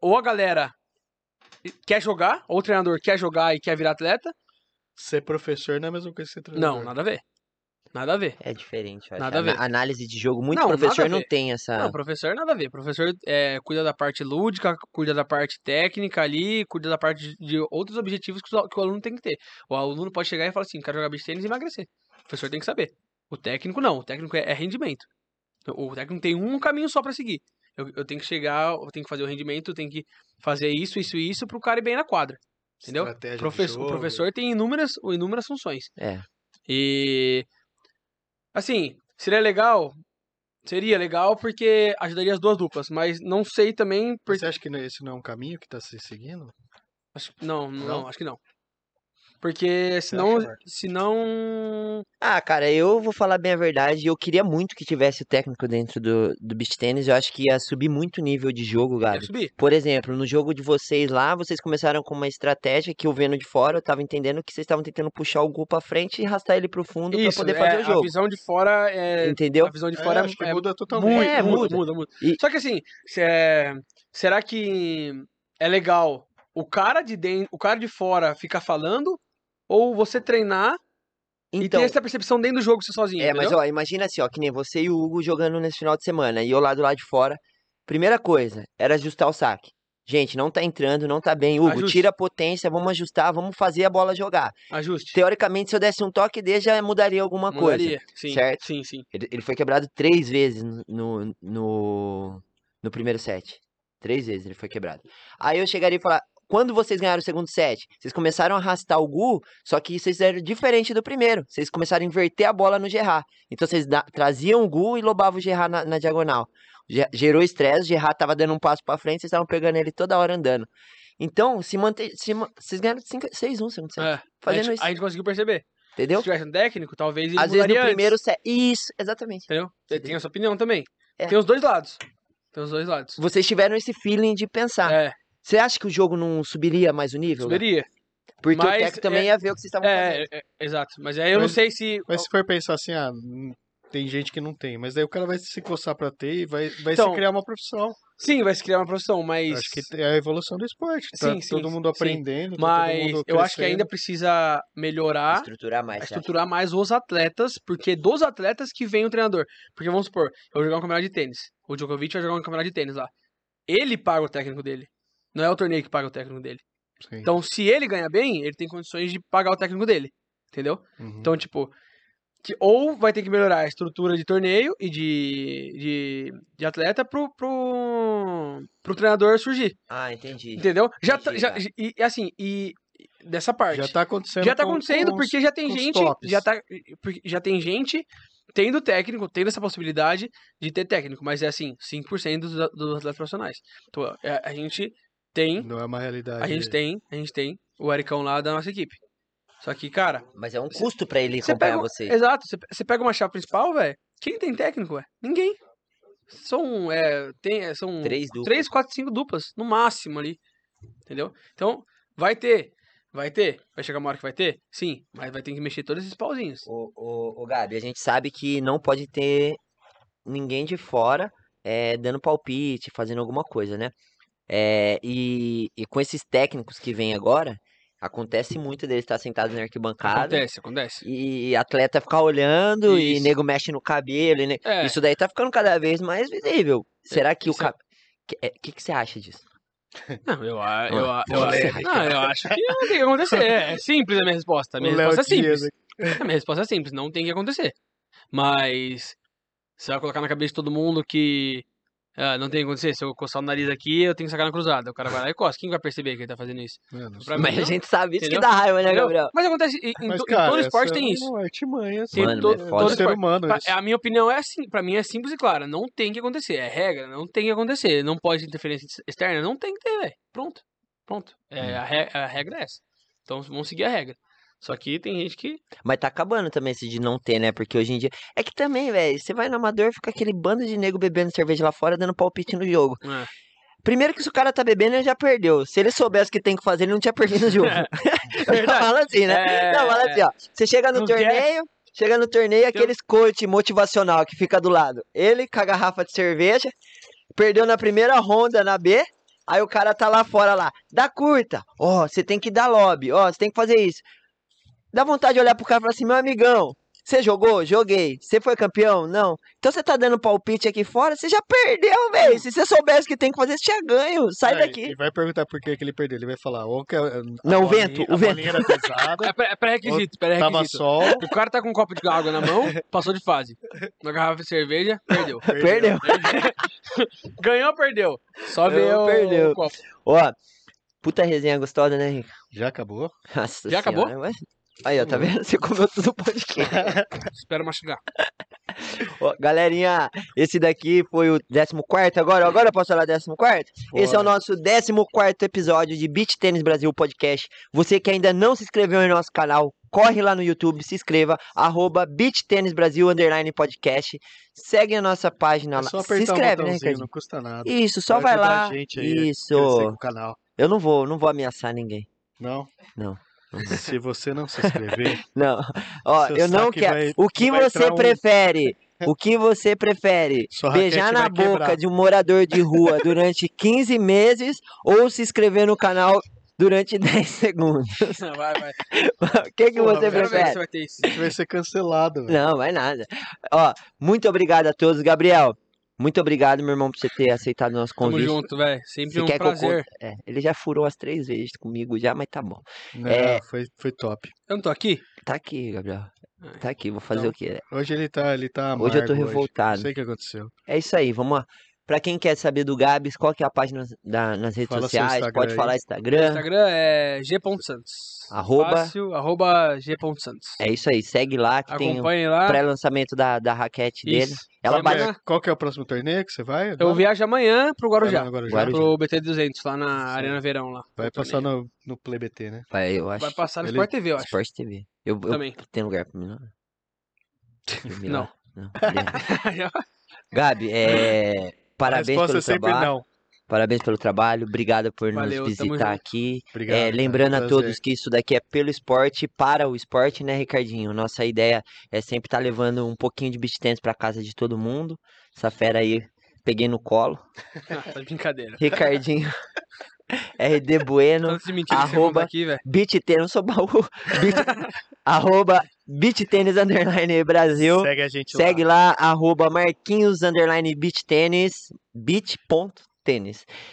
ou a galera quer jogar, ou o treinador quer jogar e quer virar atleta. Ser professor não é a mesma coisa que ser treinador. Não, nada a ver. Nada a ver. É diferente, eu acho. Nada a ver. Análise de jogo, muito Não, professor não tem essa. Não, professor nada a ver. Professor é, cuida da parte lúdica, cuida da parte técnica ali, cuida da parte de, outros objetivos que o, que o aluno tem que ter. O aluno pode chegar e falar assim, quero jogar beach tênis e emagrecer. O professor tem que saber. O técnico não, o técnico é, é rendimento. O técnico tem um caminho só pra seguir. Eu, eu tenho que chegar, eu tenho que fazer o rendimento, eu tenho que fazer isso, isso e isso pro cara ir bem na quadra. Entendeu? Professor- o professor tem inúmeras, inúmeras funções. É. E assim, seria legal, seria legal porque ajudaria as duas duplas, mas não sei também porque Você acha que esse não é um caminho que tá se seguindo? acho, não, não, Não? acho que não. Porque senão, senão Ah, cara, eu vou falar bem a verdade. Eu queria muito que tivesse o técnico dentro do, do beach tênis. Eu acho que ia subir muito o nível de jogo, ia Gabi. subir. Por exemplo, no jogo de vocês lá, vocês começaram com uma estratégia que eu vendo de fora, eu tava entendendo que vocês estavam tentando puxar o gol pra frente e arrastar ele pro fundo pra Isso, poder é, fazer o a jogo. visão de fora é Entendeu? a visão de É, fora acho que é, muda totalmente. É, muda, muda. muda, muda. E- Só que assim, é- será que é legal o cara de dentro, o cara de fora ficar falando ou você treinar e Então, ter essa percepção dentro do jogo você sozinho, é, mas entendeu? ó, imagina assim, ó, que nem você e o Hugo jogando nesse final de semana e eu lá do lado de fora. Primeira coisa, era ajustar o saque. Gente, não tá entrando, não tá bem. Hugo, Ajuste. tira a potência, vamos ajustar, vamos fazer a bola jogar. Ajuste. Teoricamente, se eu desse um toque dele, já mudaria alguma coisa. Mudaria. Sim, certo? sim, sim. Ele, ele foi quebrado três vezes no, no, no primeiro set. Três vezes ele foi quebrado. Aí eu chegaria e falar: quando vocês ganharam o segundo set, vocês começaram a arrastar o Gu, só que vocês fizeram diferente do primeiro. Vocês começaram a inverter a bola no Gerard. Então vocês da- traziam o Gu e lobavam o Gerard na, na diagonal. Ge- Gerou estresse, o Gerard tava dando um passo pra frente, vocês estavam pegando ele toda hora andando. Então, se manter. Se, vocês ganharam 6-1 no segundo set. É, a, Fazendo gente, isso. a gente conseguiu perceber. Entendeu? Se tivesse um técnico, talvez ele Às vezes no antes, primeiro set. Isso, exatamente. entendeu? Você tem a sua opinião também. É. Tem os dois lados. Tem os dois lados. Vocês tiveram esse feeling de pensar. É, Você acha que o jogo não subiria mais o nível? Gá? subiria. Porque Mas o técnico também é- ia ver o que vocês estavam É, fazendo. é, é, exato. Mas aí eu não Mas- sei se. Mas se for pensar assim, ah, hum, tem gente que não tem, mas daí o cara vai se coçar pra ter e vai, vai Então, se criar uma profissão. Sim, vai se criar uma profissão, mas. Acho que é a evolução do esporte. Tá Sim, sim, todo mundo sim. aprendendo, tá todo Mas mundo eu acho que ainda precisa melhorar, Estruturar mais. estruturar mais os atletas, porque dos atletas que vem o treinador. Porque vamos supor, eu vou jogar um campeonato de tênis. O Djokovic vai jogar um campeonato de tênis lá. Ele paga o técnico dele. Não é o torneio que paga o técnico dele. Sim. Então, se ele ganha bem, ele tem condições de pagar o técnico dele. Entendeu? Uhum. Então, tipo, que ou vai ter que melhorar a estrutura de torneio e de, de, de atleta pro, pro, pro treinador surgir. Ah, entendi. Entendeu? Já, tá- Entendi, já, cara. e assim, e dessa parte. já tá acontecendo. Já tá com- acontecendo com os- porque já tem com gente, já tá, já tem gente tendo técnico, tendo essa possibilidade de ter técnico, mas é assim, 5% dos, a- dos atletas profissionais. Então, é, a gente tem, Não é uma realidade. a gente tem, a gente tem o Ericão lá da nossa equipe. Só que, cara, Mas é um custo pra ele você acompanhar pega, vocês. exato, você, você pega uma chave principal, velho, quem tem técnico, velho? Ninguém. São, é, tem, é, são Três duplas. três, quatro, cinco duplas, no máximo ali. Entendeu? Então, vai ter. Vai ter. Vai chegar uma hora que vai ter? Sim. Mas vai ter que mexer todos esses pauzinhos. O, o, o Gabi, a gente sabe que não pode ter ninguém de fora é, dando palpite, fazendo alguma coisa, né? É, e, e com esses técnicos que vêm agora, acontece muito deles estar sentados na arquibancada Acontece, acontece. e atleta ficar olhando e Isso. nego mexe no cabelo. e ne- É. Isso daí tá ficando cada vez mais visível. Será que o é- cap... que, é, que, que você acha disso? Não, eu, eu, a- eu, polêmica. não, eu acho que não tem que acontecer. É simples a minha resposta. A minha O Léo resposta é simples. Dias A minha resposta é simples. Não tem que acontecer. Mas você vai colocar na cabeça de todo mundo que ah, não tem que acontecer. Se eu coçar o nariz aqui, eu tenho que sacar na cruzada. O cara vai lá e coça. Quem vai perceber que ele tá fazendo isso? Pra Mas mim, a gente sabe isso Entendeu? que dá raiva, né? Gabriel? Mas acontece em, Mas, to- em cara, todo esporte tem é isso. artimanha, Tem Mano, todo- é é foda. do ser esporte. humano. Pra- isso. A minha opinião é assim, pra mim é simples e clara. Não tem que acontecer. É regra, não tem que acontecer. Não pode ter interferência ex- externa, não tem que ter, velho. Pronto. Pronto. É, Hum. a, re- a regra é essa. Então vamos seguir a regra. Só que tem gente que. Mas tá acabando também esse de não ter, né? Porque hoje em dia. É que também, velho, você vai no amador, fica aquele bando de nego bebendo cerveja lá fora, dando palpite no jogo. É. Primeiro que se o cara tá bebendo, ele já perdeu. Se ele soubesse o que tem que fazer, ele não tinha perdido o jogo. [laughs] [laughs] Verdade. Fala assim, né? É, Não, fala assim, ó. Você chega no Não quer? torneio, chega no torneio, aqueles coach motivacional que fica do lado. Ele com a garrafa de cerveja, perdeu na primeira ronda na B, aí o cara tá lá fora lá, dá curta. Ó, você tem que dar lobby, ó, você tem que fazer isso. Dá vontade de olhar pro cara e falar assim, meu amigão, você jogou? Joguei. Você foi campeão? Não. Então você tá dando palpite aqui fora, você já perdeu, velho. Se você soubesse o que tem que fazer, você tinha ganho. Sai É, daqui. Ele vai perguntar por que, que ele perdeu. Ele vai falar, ou que a, a Não, o vento, o vento. era pesada, É pré- é pré-requisito, tava pré-requisito. sol, O cara tá com um copo de água na mão, passou de fase. Uma garrafa de cerveja, perdeu. Perdeu. Ganhou ou perdeu? Só ver Eu o, perdeu. o copo. Ó, Puta resenha gostosa, né, Rico? Já acabou? Nossa Já acabou? senhora, mas- Aí, ó, tá vendo? [laughs] Você comeu tudo o podcast. [laughs] Espero mastigar. Ó, galerinha, esse daqui foi o 14 agora. Agora eu posso falar 14? Esse é o nosso 14 episódio de Beach Tênis Brasil Podcast. Você que ainda não se inscreveu em nosso canal, corre lá no YouTube, se inscreva, arroba Beach Tênis Brasil Underline Podcast. Segue a nossa página É lá. só Se inscreve, né, Ricardinho? não custa nada. Isso, só vai ajudar lá. Isso. Eu não vou, não vou ameaçar ninguém. Não? Não. Se você não se inscrever, [laughs] Não. Ó, eu não quero. o que você entrar um- prefere? [laughs] O que você prefere? sua Beijar na boca quebrar. de um morador de rua [laughs] durante 15 meses ou se inscrever no canal durante 10 segundos? Vai, vai. O que, que Porra, você ver prefere? vai ter isso. Vai ser cancelado. velho. Não, vai nada. Ó, muito obrigado a todos. Gabriel, muito obrigado, meu irmão, por você ter aceitado o nosso Tamo convite. junto, velho. Sempre Você um quer que eu prazer. É, ele já furou as três vezes comigo já, mas tá bom. Não, É. foi, foi top. Eu não tô aqui? Tá aqui, Gabriel. Tá aqui, vou fazer Então, o quê? Hoje ele tá, ele tá amargo Hoje eu tô revoltado. Não sei o que aconteceu. É isso aí, vamos lá. Pra quem quer saber do Gabs, qual que é a página da- nas redes Fala sociais? Pode falar Instagram. Instagram é g.santos. Arroba- Fácil, arroba g.santos. É isso aí, segue lá que tem o Acompanhe pré-lançamento da, da raquete dele. Isso. Ela qual, vai. que é, qual que é o próximo torneio que você vai? Eu viajo amanhã pro Guarujá. No Guarujá? Guarujá. Pro BT200, lá na Certo. Arena Verão lá. Vai O passar torneio. no, no Play BT, né? Vai, eu acho. Vai passar no Ele- Sport TV, eu acho. Esporte TV. Eu, eu- Também. Tem lugar pra mim, [laughs] não? Não. lá? Não. beleza. [laughs] Gabi, é. Parabéns pelo trabalho. não. Parabéns pelo trabalho. Obrigado por Valeu, nos visitar aqui. Obrigado. É, cara, lembrando a prazer. todos que isso daqui é pelo esporte, para o esporte, né, Ricardinho? Nossa ideia é sempre estar levando um pouquinho de beach tennis pra casa de todo mundo. Essa fera aí, peguei no colo. [laughs] Tá de brincadeira. Ricardinho, [laughs] RD Bueno, arroba- aqui, beach tênis, não sou baú. [laughs] Beach- arroba beach tênis [laughs] underline Brasil. Segue a gente Segue lá. lá, arroba Marquinhos underline beach tênis.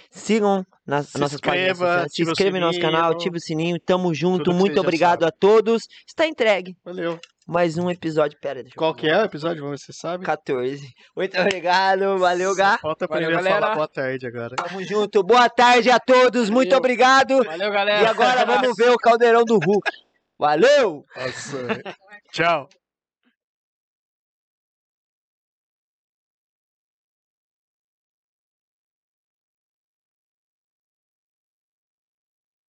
Sigam nas Se nossas páginas inscreva, sociais, se inscreva no nosso canal, ativa o sininho, tamo junto, muito obrigado sabe. a todos. Está entregue Valeu. mais um episódio, pera, deixa Qual que é o episódio? Vamos ver se você sabe. 14. Muito obrigado, valeu, Gá. Falta pra Valeu, galera. falar boa tarde agora. Tamo junto, boa tarde a todos, muito Valeu. obrigado. Valeu, galera. E agora vamos ver o caldeirão do Hulk. [laughs] Valeu! Nossa. Tchau.